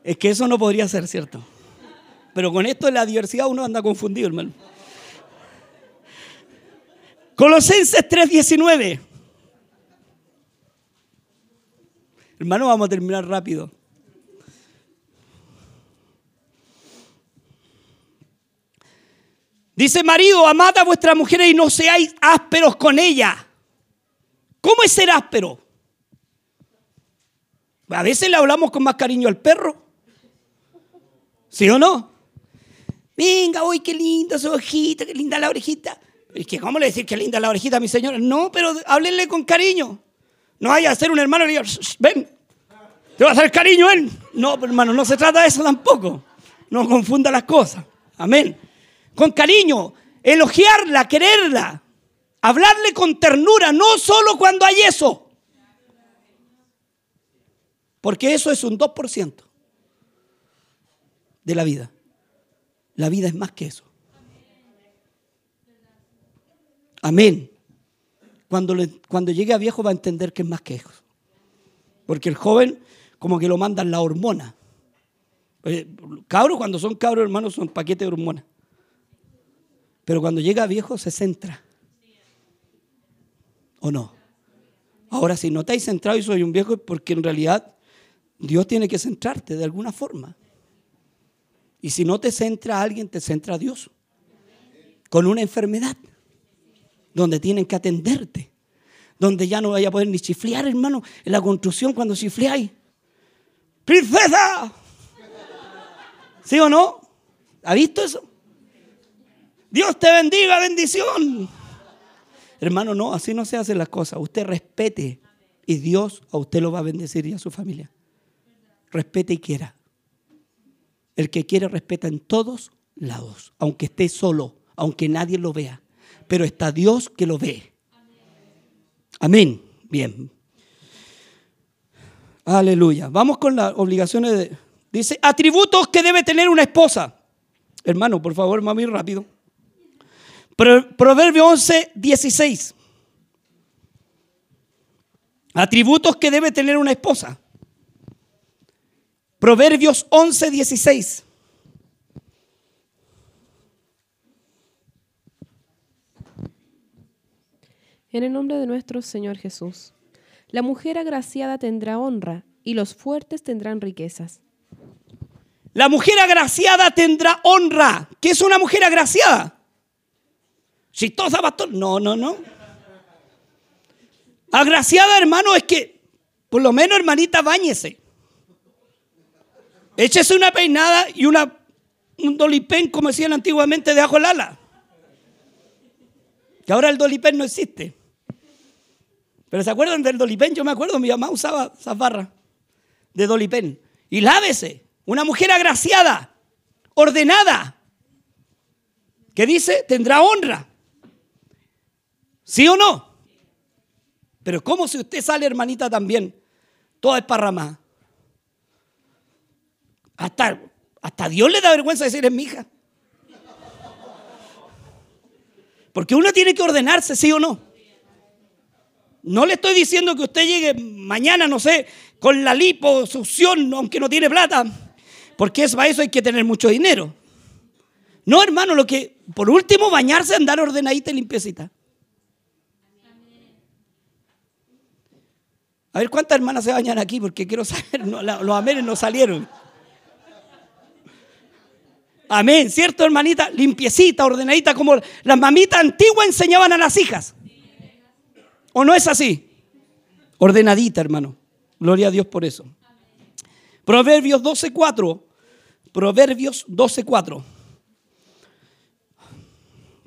Es que eso no podría ser cierto. Pero con esto de la diversidad uno anda confundido, hermano. Colosenses 3:19. Hermano, vamos a terminar rápido. Dice marido, amad a vuestra mujer y no seáis ásperos con ella. ¿Cómo es ser áspero? A veces le hablamos con más cariño al perro. ¿Sí o no? Venga, uy, qué linda su ojita, qué linda la orejita. Es que, ¿cómo le decir que linda la orejita a mi señora? No, pero háblenle con cariño. No vaya a ser un hermano y diga, ven, te va a hacer cariño él. No, hermano, no se trata de eso tampoco. No confunda las cosas. Amén. Con cariño, elogiarla, quererla, hablarle con ternura, no solo cuando hay eso. Porque eso es un 2% de la vida. La vida es más que eso. Amén. Cuando, cuando llegue a viejo va a entender que es más que eso. Porque el joven como que lo mandan la hormona. Cabros cuando son cabros hermanos son paquetes de hormonas. Pero cuando llega a viejo se centra. ¿O no? Ahora, si no estáis centrado y soy un viejo, es porque en realidad Dios tiene que centrarte de alguna forma. Y si no te centra alguien, te centra Dios. Con una enfermedad donde tienen que atenderte, donde ya no vaya a poder ni chiflear, hermano, en la construcción cuando chifleáis. ¡Princesa! ¿Sí o no? ¿Ha visto eso? Dios te bendiga, bendición. Hermano, no, así no se hacen las cosas. Usted respete y Dios a usted lo va a bendecir y a su familia. Respete y quiera. El que quiere respeta en todos lados, aunque esté solo, aunque nadie lo vea pero está Dios que lo ve. Amén. Bien. Aleluya. Vamos con las obligaciones de... Dice, atributos que debe tener una esposa. Hermano, por favor, mami, rápido. Proverbio 11, 16. Atributos que debe tener una esposa. Proverbios 11, 16. En el nombre de nuestro Señor Jesús. La mujer agraciada tendrá honra y los fuertes tendrán riquezas. La mujer agraciada tendrá honra. ¿Qué es una mujer agraciada? Chistosa, pastor. No, no, no. Agraciada, hermano, es que, por lo menos, hermanita, bañese. Échese una peinada y una, un dolipén, como decían antiguamente, de ajo ala. Que ahora el dolipén no existe. Pero ¿se acuerdan del Dolipen? Yo me acuerdo, mi mamá usaba esas barras de Dolipen. Y lávese, una mujer agraciada, ordenada, que dice, tendrá honra. ¿Sí o no? Pero ¿cómo si usted sale, hermanita, también? Toda esparramada. Hasta, hasta Dios le da vergüenza decir es mi hija. Porque uno tiene que ordenarse, ¿sí o no? No le estoy diciendo que usted llegue mañana, no sé, con la liposucción, aunque no tiene plata, porque para eso hay que tener mucho dinero. No, hermano, lo que, por último, bañarse, andar ordenadita y limpiecita. A ver cuántas hermanas se bañan aquí, porque quiero saber, los amenes no salieron. Amén, ¿cierto, hermanita? Limpiecita, ordenadita, como las mamitas antiguas enseñaban a las hijas. ¿O no es así? Ordenadita, hermano. Gloria a Dios por eso. Proverbios 12.4. Proverbios 12.4.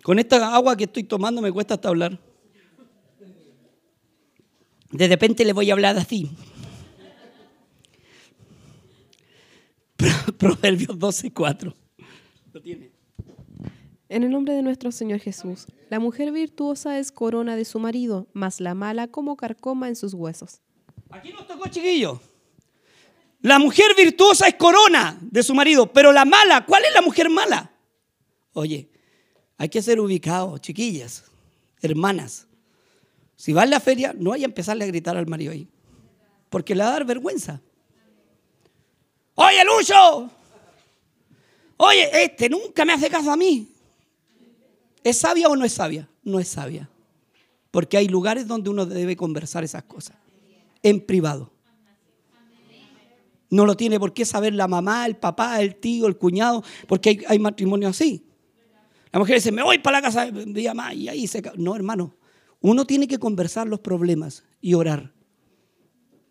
Con esta agua que estoy tomando me cuesta hasta hablar. De repente le voy a hablar así. [laughs] Proverbios 12.4. Lo tiene. En el nombre de nuestro Señor Jesús, la mujer virtuosa es corona de su marido, mas la mala como carcoma en sus huesos. Aquí nos tocó, chiquillo. La mujer virtuosa es corona de su marido, pero la mala, ¿cuál es la mujer mala? Oye, hay que ser ubicados, chiquillas, hermanas. Si va a la feria, no hay a empezarle a gritar al marido ahí, porque le va a dar vergüenza. Oye, Lucho, oye, este nunca me hace caso a mí. ¿Es sabia o no es sabia? No es sabia. Porque hay lugares donde uno debe conversar esas cosas. En privado. No lo tiene por qué saber la mamá, el papá, el tío, el cuñado, porque hay, hay matrimonio así. La mujer dice, me voy para la casa de mi mamá y ahí se... No, hermano. Uno tiene que conversar los problemas y orar.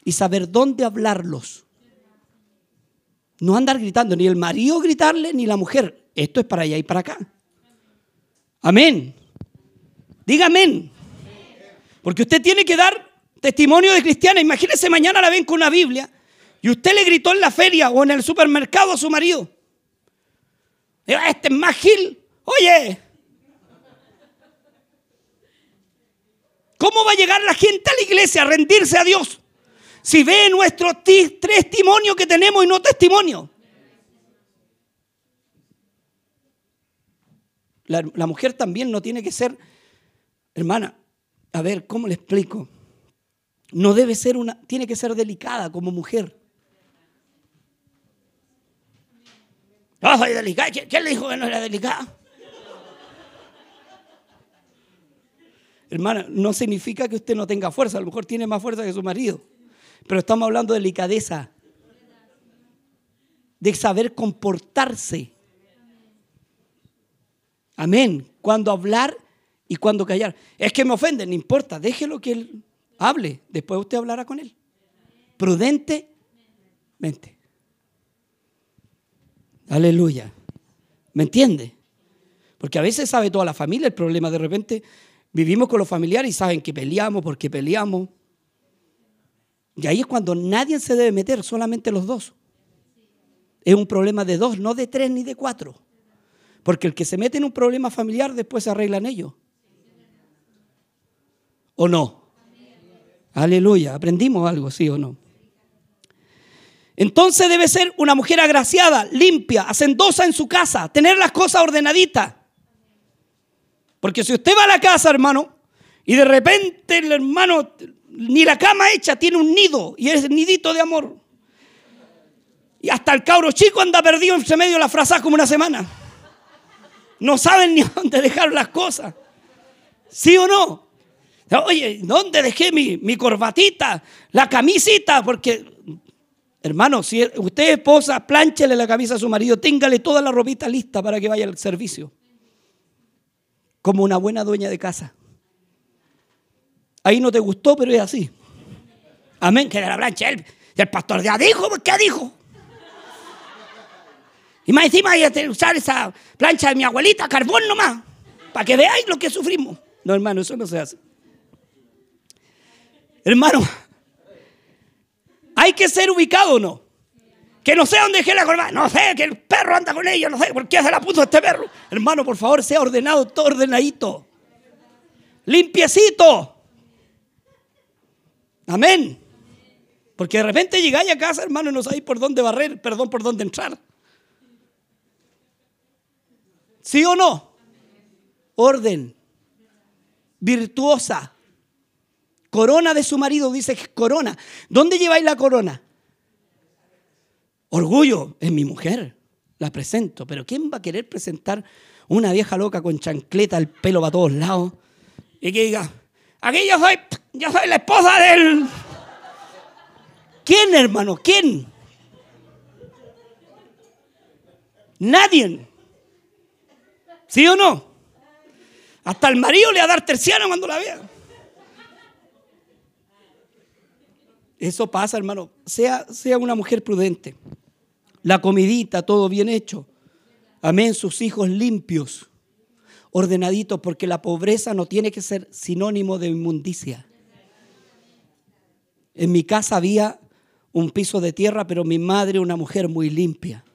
Y saber dónde hablarlos. No andar gritando, ni el marido gritarle, ni la mujer. Esto es para allá y para acá. Amén. Diga amén. Porque usted tiene que dar Testimonio de cristiana. Imagínese mañana la ven con una Biblia y usted le gritó en la feria o en el supermercado a su marido. Este es más gil. Oye, ¿cómo va a llegar la gente a la iglesia a rendirse a Dios? Si ve nuestro testimonio que tenemos y no testimonio. La, mujer también no tiene que ser, hermana, a ver, ¿cómo le explico? No debe ser una, tiene que ser delicada como mujer. No soy delicada. ¿Quién le dijo que no era delicada? Hermana, no significa que usted no tenga fuerza, a lo mejor tiene más fuerza que su marido, pero estamos hablando de delicadeza, de saber comportarse. Amén. Cuando hablar y cuando callar. Es que me ofende, no importa, déjelo que él hable, después usted hablará con él. Prudentemente. Aleluya. ¿Me entiende? Porque a veces sabe toda la familia el problema. De repente vivimos con los familiares y saben que peleamos porque peleamos. Y ahí es cuando nadie se debe meter, solamente los dos. Es un problema de dos, no de tres ni de cuatro. Porque el que se mete en un problema familiar después se arreglan ellos. ¿O no? Aleluya. ¿Aprendimos algo, sí o no? Entonces debe ser una mujer agraciada, limpia, hacendosa en su casa, tener las cosas ordenaditas. Porque si usted va a la casa, hermano, y de repente el hermano ni la cama hecha tiene un nido y es nidito de amor. Y hasta el cabro chico anda perdido en medio de la frase como una semana. No saben ni dónde dejar las cosas. ¿Sí o no? Oye, ¿dónde dejé mi, corbatita? La camisita, porque Hermano, si usted es esposa, plánchele la camisa a su marido, téngale toda la ropita lista para que vaya al servicio. Como una buena dueña de casa. Ahí no te gustó, pero es así. Amén, que la plancha él. El pastor ya dijo, ¿qué dijo? Y más encima hay que usar esa plancha de mi abuelita, carbón nomás, para que veáis lo que sufrimos. No, hermano, eso no se hace. Hermano, hay que ser ubicado o no. Que no sé dónde dejé la corbata. No sé, que el perro anda con ella. No sé por qué se la puso este perro. Hermano, por favor, sea ordenado, todo ordenadito. Limpiecito. Amén. Porque de repente llegáis a casa, hermano, y no sabéis por dónde barrer, perdón, por dónde entrar. ¿Sí o no? Orden. Virtuosa corona de su marido, dice corona. ¿Dónde lleváis la corona? Orgullo, es mi mujer, la presento. Pero ¿quién va a querer presentar una vieja loca con chancleta, el pelo para todos lados? Y que diga, aquí yo soy, yo soy la esposa del... ¿Quién, hermano? ¿Quién? Nadie. ¿Sí o no? Hasta el marido le va a dar terciana cuando la vea. Eso pasa, hermano. Sea, sea una mujer prudente. La comidita, todo bien hecho. Amén, sus hijos limpios, ordenaditos, porque la pobreza no tiene que ser sinónimo de inmundicia. En mi casa había un piso de tierra, pero mi madre una mujer muy limpia,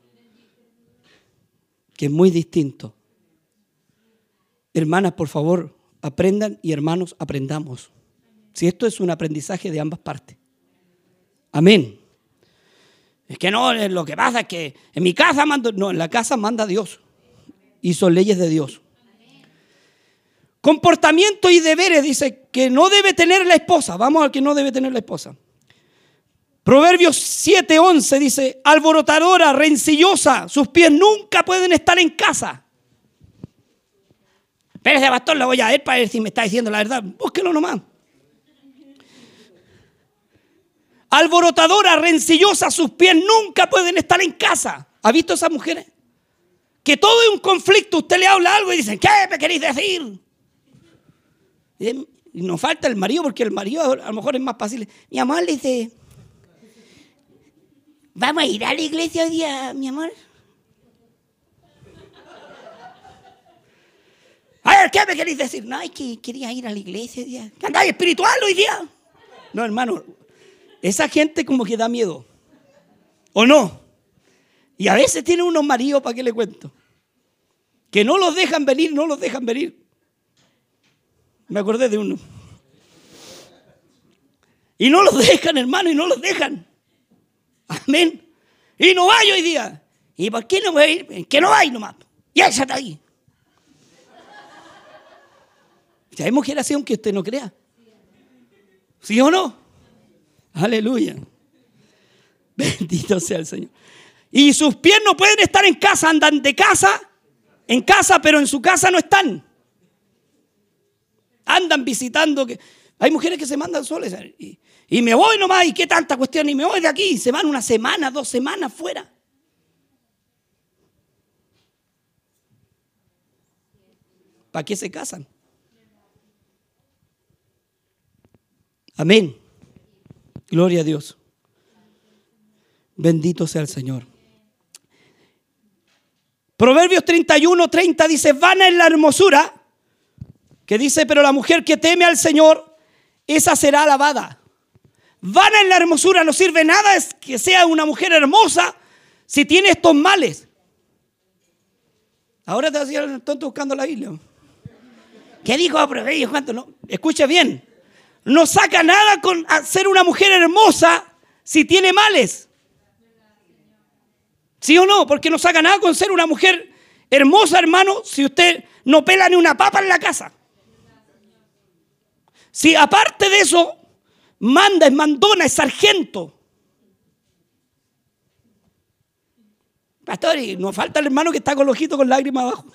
que es muy distinto. Hermanas, por favor, aprendan y hermanos, aprendamos. Si esto es un aprendizaje de ambas partes. Amén. Es que no, lo que pasa es que en mi casa mando, no, en la casa manda Dios. Y son leyes de Dios. Comportamiento y deberes, dice que no debe tener la esposa. Vamos al que no debe tener la esposa. Proverbios 7:11 dice, alborotadora, rencillosa, sus pies nunca pueden estar en casa. Espérese, pastor, lo voy a ver para ver si me está diciendo la verdad. Búsquelo nomás. alborotadora, rencillosa, sus pies nunca pueden estar en casa. ¿Ha visto esas mujeres? Que todo es un conflicto, usted le habla algo y dicen, ¿qué me queréis decir? Y nos falta el marido, porque el marido a lo mejor es más fácil. Mi amor dice, ¿vamos a ir a la iglesia hoy día, mi amor? A ver, ¿qué me queréis decir? No, es que quería ir a la iglesia día. ¿Andáis espiritual hoy día? No, hermano, esa gente como que da miedo. ¿O no? Y a veces tienen unos maridos, ¿para qué le cuento? Que no los dejan venir, no los dejan venir. Me acordé de uno. Y no los dejan, hermano, y no los dejan. Amén. Y no vaya hoy día. ¿Y por qué no voy a ir? Que no hay nomás. Y ahí está ahí. Ya hay mujeres así aunque usted no crea. ¿Sí o no? Aleluya. [laughs] Bendito sea el Señor. Y sus pies no pueden estar en casa, andan de casa, en casa, pero en su casa no están. Andan visitando. Que... Hay mujeres que se mandan solas y, me voy nomás, y qué tanta cuestión, y me voy de aquí, y se van una semana, dos semanas fuera. ¿Para qué se casan? Amén. Gloria a Dios. Bendito sea el Señor. Proverbios 31, 30 dice, vana es la hermosura, que dice, pero la mujer que teme al Señor, esa será alabada. Vana es la hermosura, no sirve nada es que sea una mujer hermosa si tiene estos males. Ahora te el tonto buscando la Biblia. ¿Qué dijo Proverbios? ¿Cuánto no? Escucha bien. No saca nada con ser una mujer hermosa si tiene males. ¿Sí o no? Porque no saca nada con ser una mujer hermosa, hermano, si usted no pela ni una papa en la casa. Si aparte de eso, manda, es mandona, es sargento. Pastor, y nos falta el hermano que está con los ojitos con lágrimas abajo.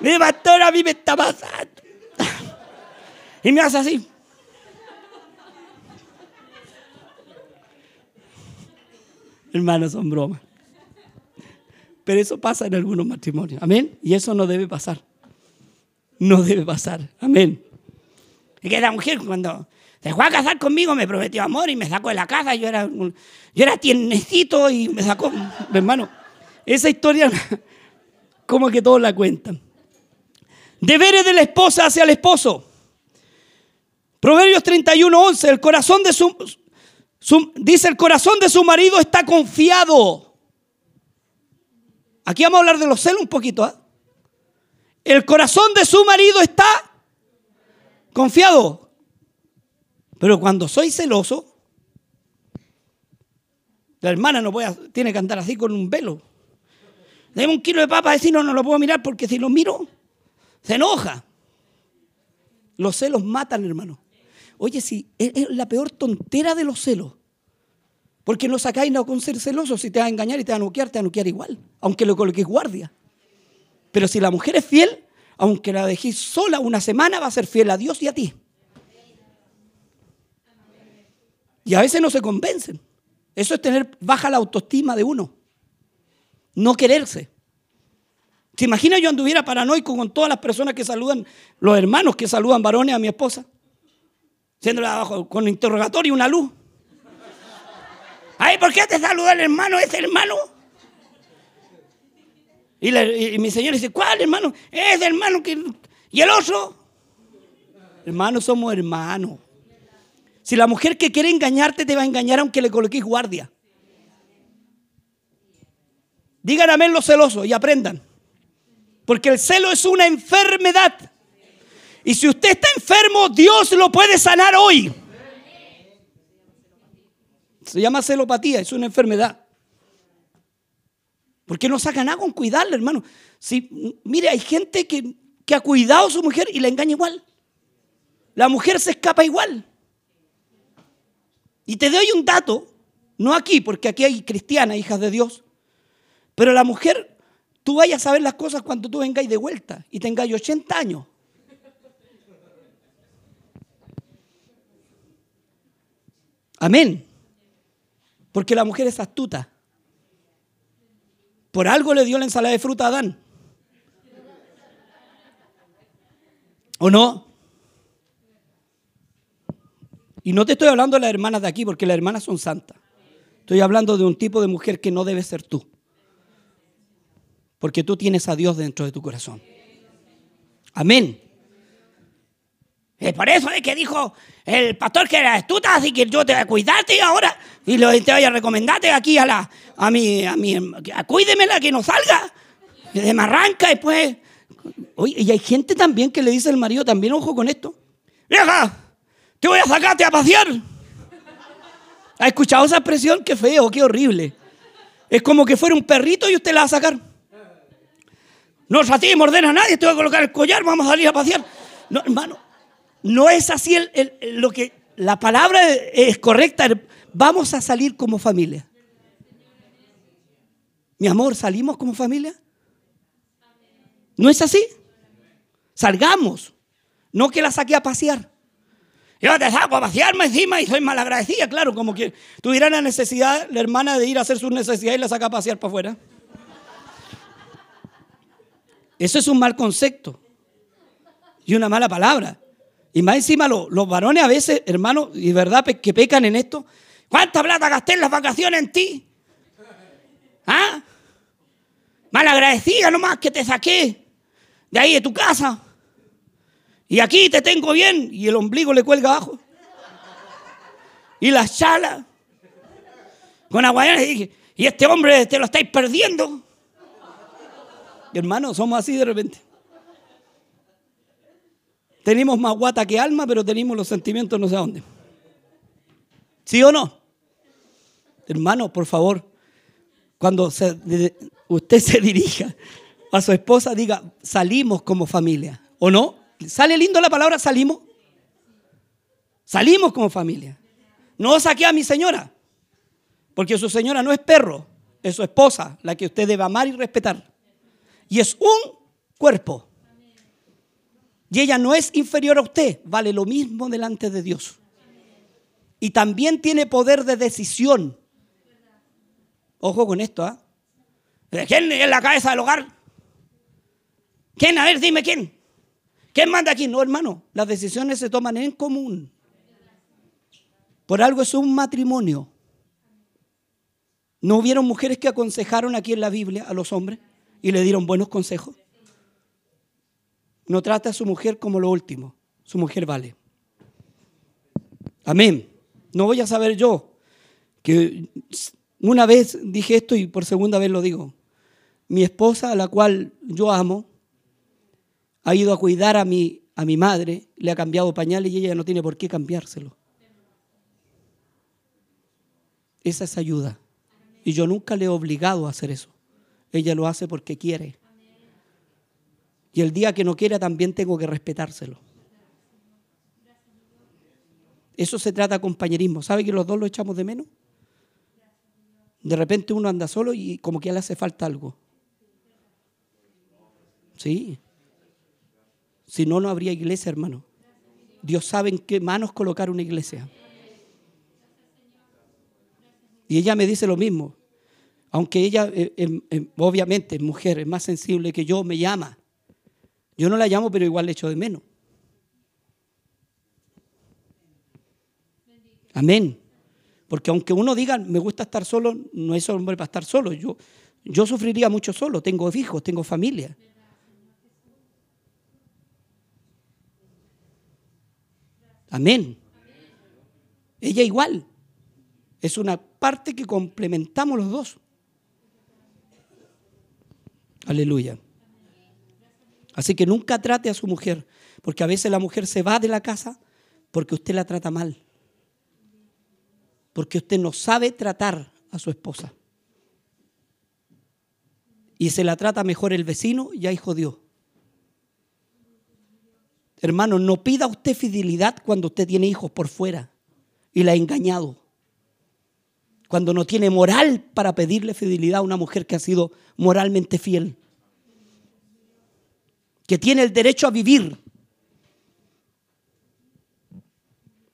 Mi pastor, a mí me está pasando. [laughs] Y me hace así. Hermanos, son bromas. Pero eso pasa en algunos matrimonios. Amén. Y eso no debe pasar. No debe pasar. Amén. Y que la mujer cuando se fue a casar conmigo me prometió amor y me sacó de la casa. Yo era, yo era tiernecito y me sacó. Hermano, esa historia como que todos la cuentan. Deberes de la esposa hacia el esposo. Proverbios 31, 11. El corazón de su, dice el corazón de su marido está confiado. Aquí vamos a hablar de los celos un poquito. ¿ah? El corazón de su marido está confiado. Pero cuando soy celoso, la hermana no puede, tiene que andar así con un velo. Deme un kilo de papa, decir no, no lo puedo mirar porque si lo miro, se enoja. Los celos matan, hermano. Oye, si es la peor tontera de los celos. Porque no sacáis no con ser celoso. Si te va a engañar y te va a nuquear, te va a nuquear igual. Aunque lo coloques guardia. Pero si la mujer es fiel, aunque la dejéis sola una semana, va a ser fiel a Dios y a ti. Y a veces no se convencen. Eso es tener baja la autoestima de uno. No quererse. ¿Se imagina yo anduviera paranoico con todas las personas que saludan, los hermanos que saludan varones a mi esposa? Siéndola abajo con interrogatorio y una luz. Ay, ¿por qué te saluda el hermano, ese hermano? Y, mi señor dice, ¿cuál hermano? Ese hermano que... ¿Y el otro? Hermanos, somos hermanos. Si la mujer que quiere engañarte te va a engañar aunque le coloques guardia. Digan amén los celosos y aprendan. Porque el celo es una enfermedad. Y si usted está enfermo, Dios lo puede sanar hoy. Se llama celopatía, es una enfermedad. Porque no saca nada con cuidarla, hermano. Si, mire, hay gente que, que ha cuidado a su mujer y la engaña igual. La mujer se escapa igual. Y te doy un dato, no aquí, porque aquí hay cristianas, hijas de Dios, pero la mujer, tú vayas a saber las cosas cuando tú vengáis de vuelta y tengáis 80 años. Amén. Porque la mujer es astuta. Por algo le dio la ensalada de fruta a Adán. ¿O no? Y no te estoy hablando de las hermanas de aquí, porque las hermanas son santas. Estoy hablando de un tipo de mujer que no debe ser tú. Porque tú tienes a Dios dentro de tu corazón. Amén. Es por eso es que dijo el pastor que era estuta, así que yo te voy a cuidarte ahora y lo, te voy a recomendarte aquí a la a mi a mi a, cuídemela que no salga. Y me arranca después. Oye, y hay gente también que le dice al marido también, ojo con esto. Vieja, te voy a sacarte a pasear. ¿Ha escuchado esa expresión? Qué feo, qué horrible. Es como que fuera un perrito y usted la va a sacar. No a ti a nadie, te voy a colocar el collar, vamos a salir a pasear. No, hermano, no es así lo que la palabra es correcta. Vamos a salir como familia. Mi amor, ¿salimos como familia? ¿No es así? Salgamos. No que la saque a pasear. Yo te saco a pasearme encima y soy malagradecida, claro, como que tuviera la necesidad, la hermana, de ir a hacer sus necesidades y la saca a pasear para afuera. Eso es un mal concepto y una mala palabra. Y más encima los, varones a veces, hermano, y verdad que pecan en esto. ¿Cuánta plata gasté en las vacaciones en ti? ¿Ah? Malagradecida nomás que te saqué de ahí de tu casa. Y aquí te tengo bien. Y el ombligo le cuelga abajo. Y las chalas. Con aguayana. Y, y este hombre te lo estáis perdiendo. Hermano, somos así de repente. Tenemos más guata que alma, pero tenemos los sentimientos no sé dónde. ¿Sí o no? Hermano, por favor, cuando usted se [laughs] dirija a su esposa, diga, salimos como familia. ¿O no? ¿Sale lindo la palabra salimos? Salimos como familia. No saqué a mi señora, porque su señora no es perro, es su esposa, la que usted debe amar y respetar. Y es un cuerpo. Y ella no es inferior a usted, vale lo mismo delante de Dios. Y también tiene poder de decisión. Ojo con esto, ¿ah? ¿Quién es la cabeza del hogar? ¿Quién? A ver, dime quién. ¿Quién manda aquí? No, hermano, las decisiones se toman en común. Por algo es un matrimonio. ¿No hubieron mujeres que aconsejaron aquí en la Biblia a los hombres y le dieron buenos consejos? No trata a su mujer como lo último. Su mujer vale. Amén. No voy a saber yo que una vez dije esto y por segunda vez lo digo. Mi esposa, a la cual yo amo, ha ido a cuidar a mi, a mi madre, le ha cambiado pañales y ella no tiene por qué cambiárselo. Esa es ayuda. Y yo nunca le he obligado a hacer eso. Ella lo hace porque quiere. Y el día que no quiera también tengo que respetárselo. Eso se trata de compañerismo. ¿Sabe que los dos lo echamos de menos? De repente uno anda solo y como que le hace falta algo. Sí. Si no, no habría iglesia, hermano. Dios sabe en qué manos colocar una iglesia. Y ella me dice lo mismo. Aunque ella, eh, em, em, obviamente, es mujer, es más sensible que yo, me llama. Yo no la llamo, pero igual le echo de menos. Amén. Porque aunque uno diga, me gusta estar solo, no es hombre para estar solo. Yo, yo sufriría mucho solo. Tengo hijos, tengo familia. Amén. Ella igual. Es una parte que complementamos los dos. Aleluya. Así que nunca trate a su mujer, porque a veces la mujer se va de la casa porque usted la trata mal. Porque usted no sabe tratar a su esposa. Y se la trata mejor el vecino, ya hijo Dios. Hermano, no pida usted fidelidad cuando usted tiene hijos por fuera y la ha engañado. Cuando no tiene moral para pedirle fidelidad a una mujer que ha sido moralmente fiel. Que tiene el derecho a vivir.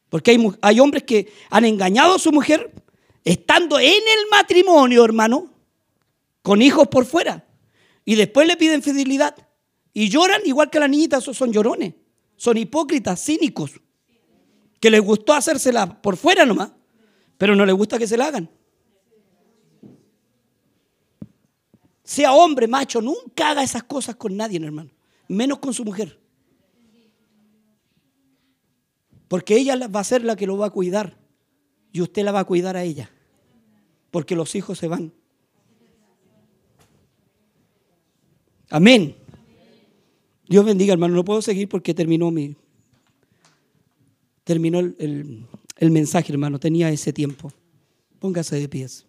Porque hay, hombres que han engañado a su mujer estando en el matrimonio, hermano, con hijos por fuera. Y después le piden fidelidad. Y lloran igual que las niñitas, esos son llorones son hipócritas, cínicos, que les gustó hacérsela por fuera nomás, pero no les gusta que se la hagan. Sea hombre, macho, nunca haga esas cosas con nadie, hermano, menos con su mujer. Porque ella va a ser la que lo va a cuidar. Y usted la va a cuidar a ella. Porque los hijos se van. Amén. Dios bendiga, hermano. No puedo seguir porque terminó mi. Terminó el, el mensaje, hermano. Tenía ese tiempo. Póngase de pies.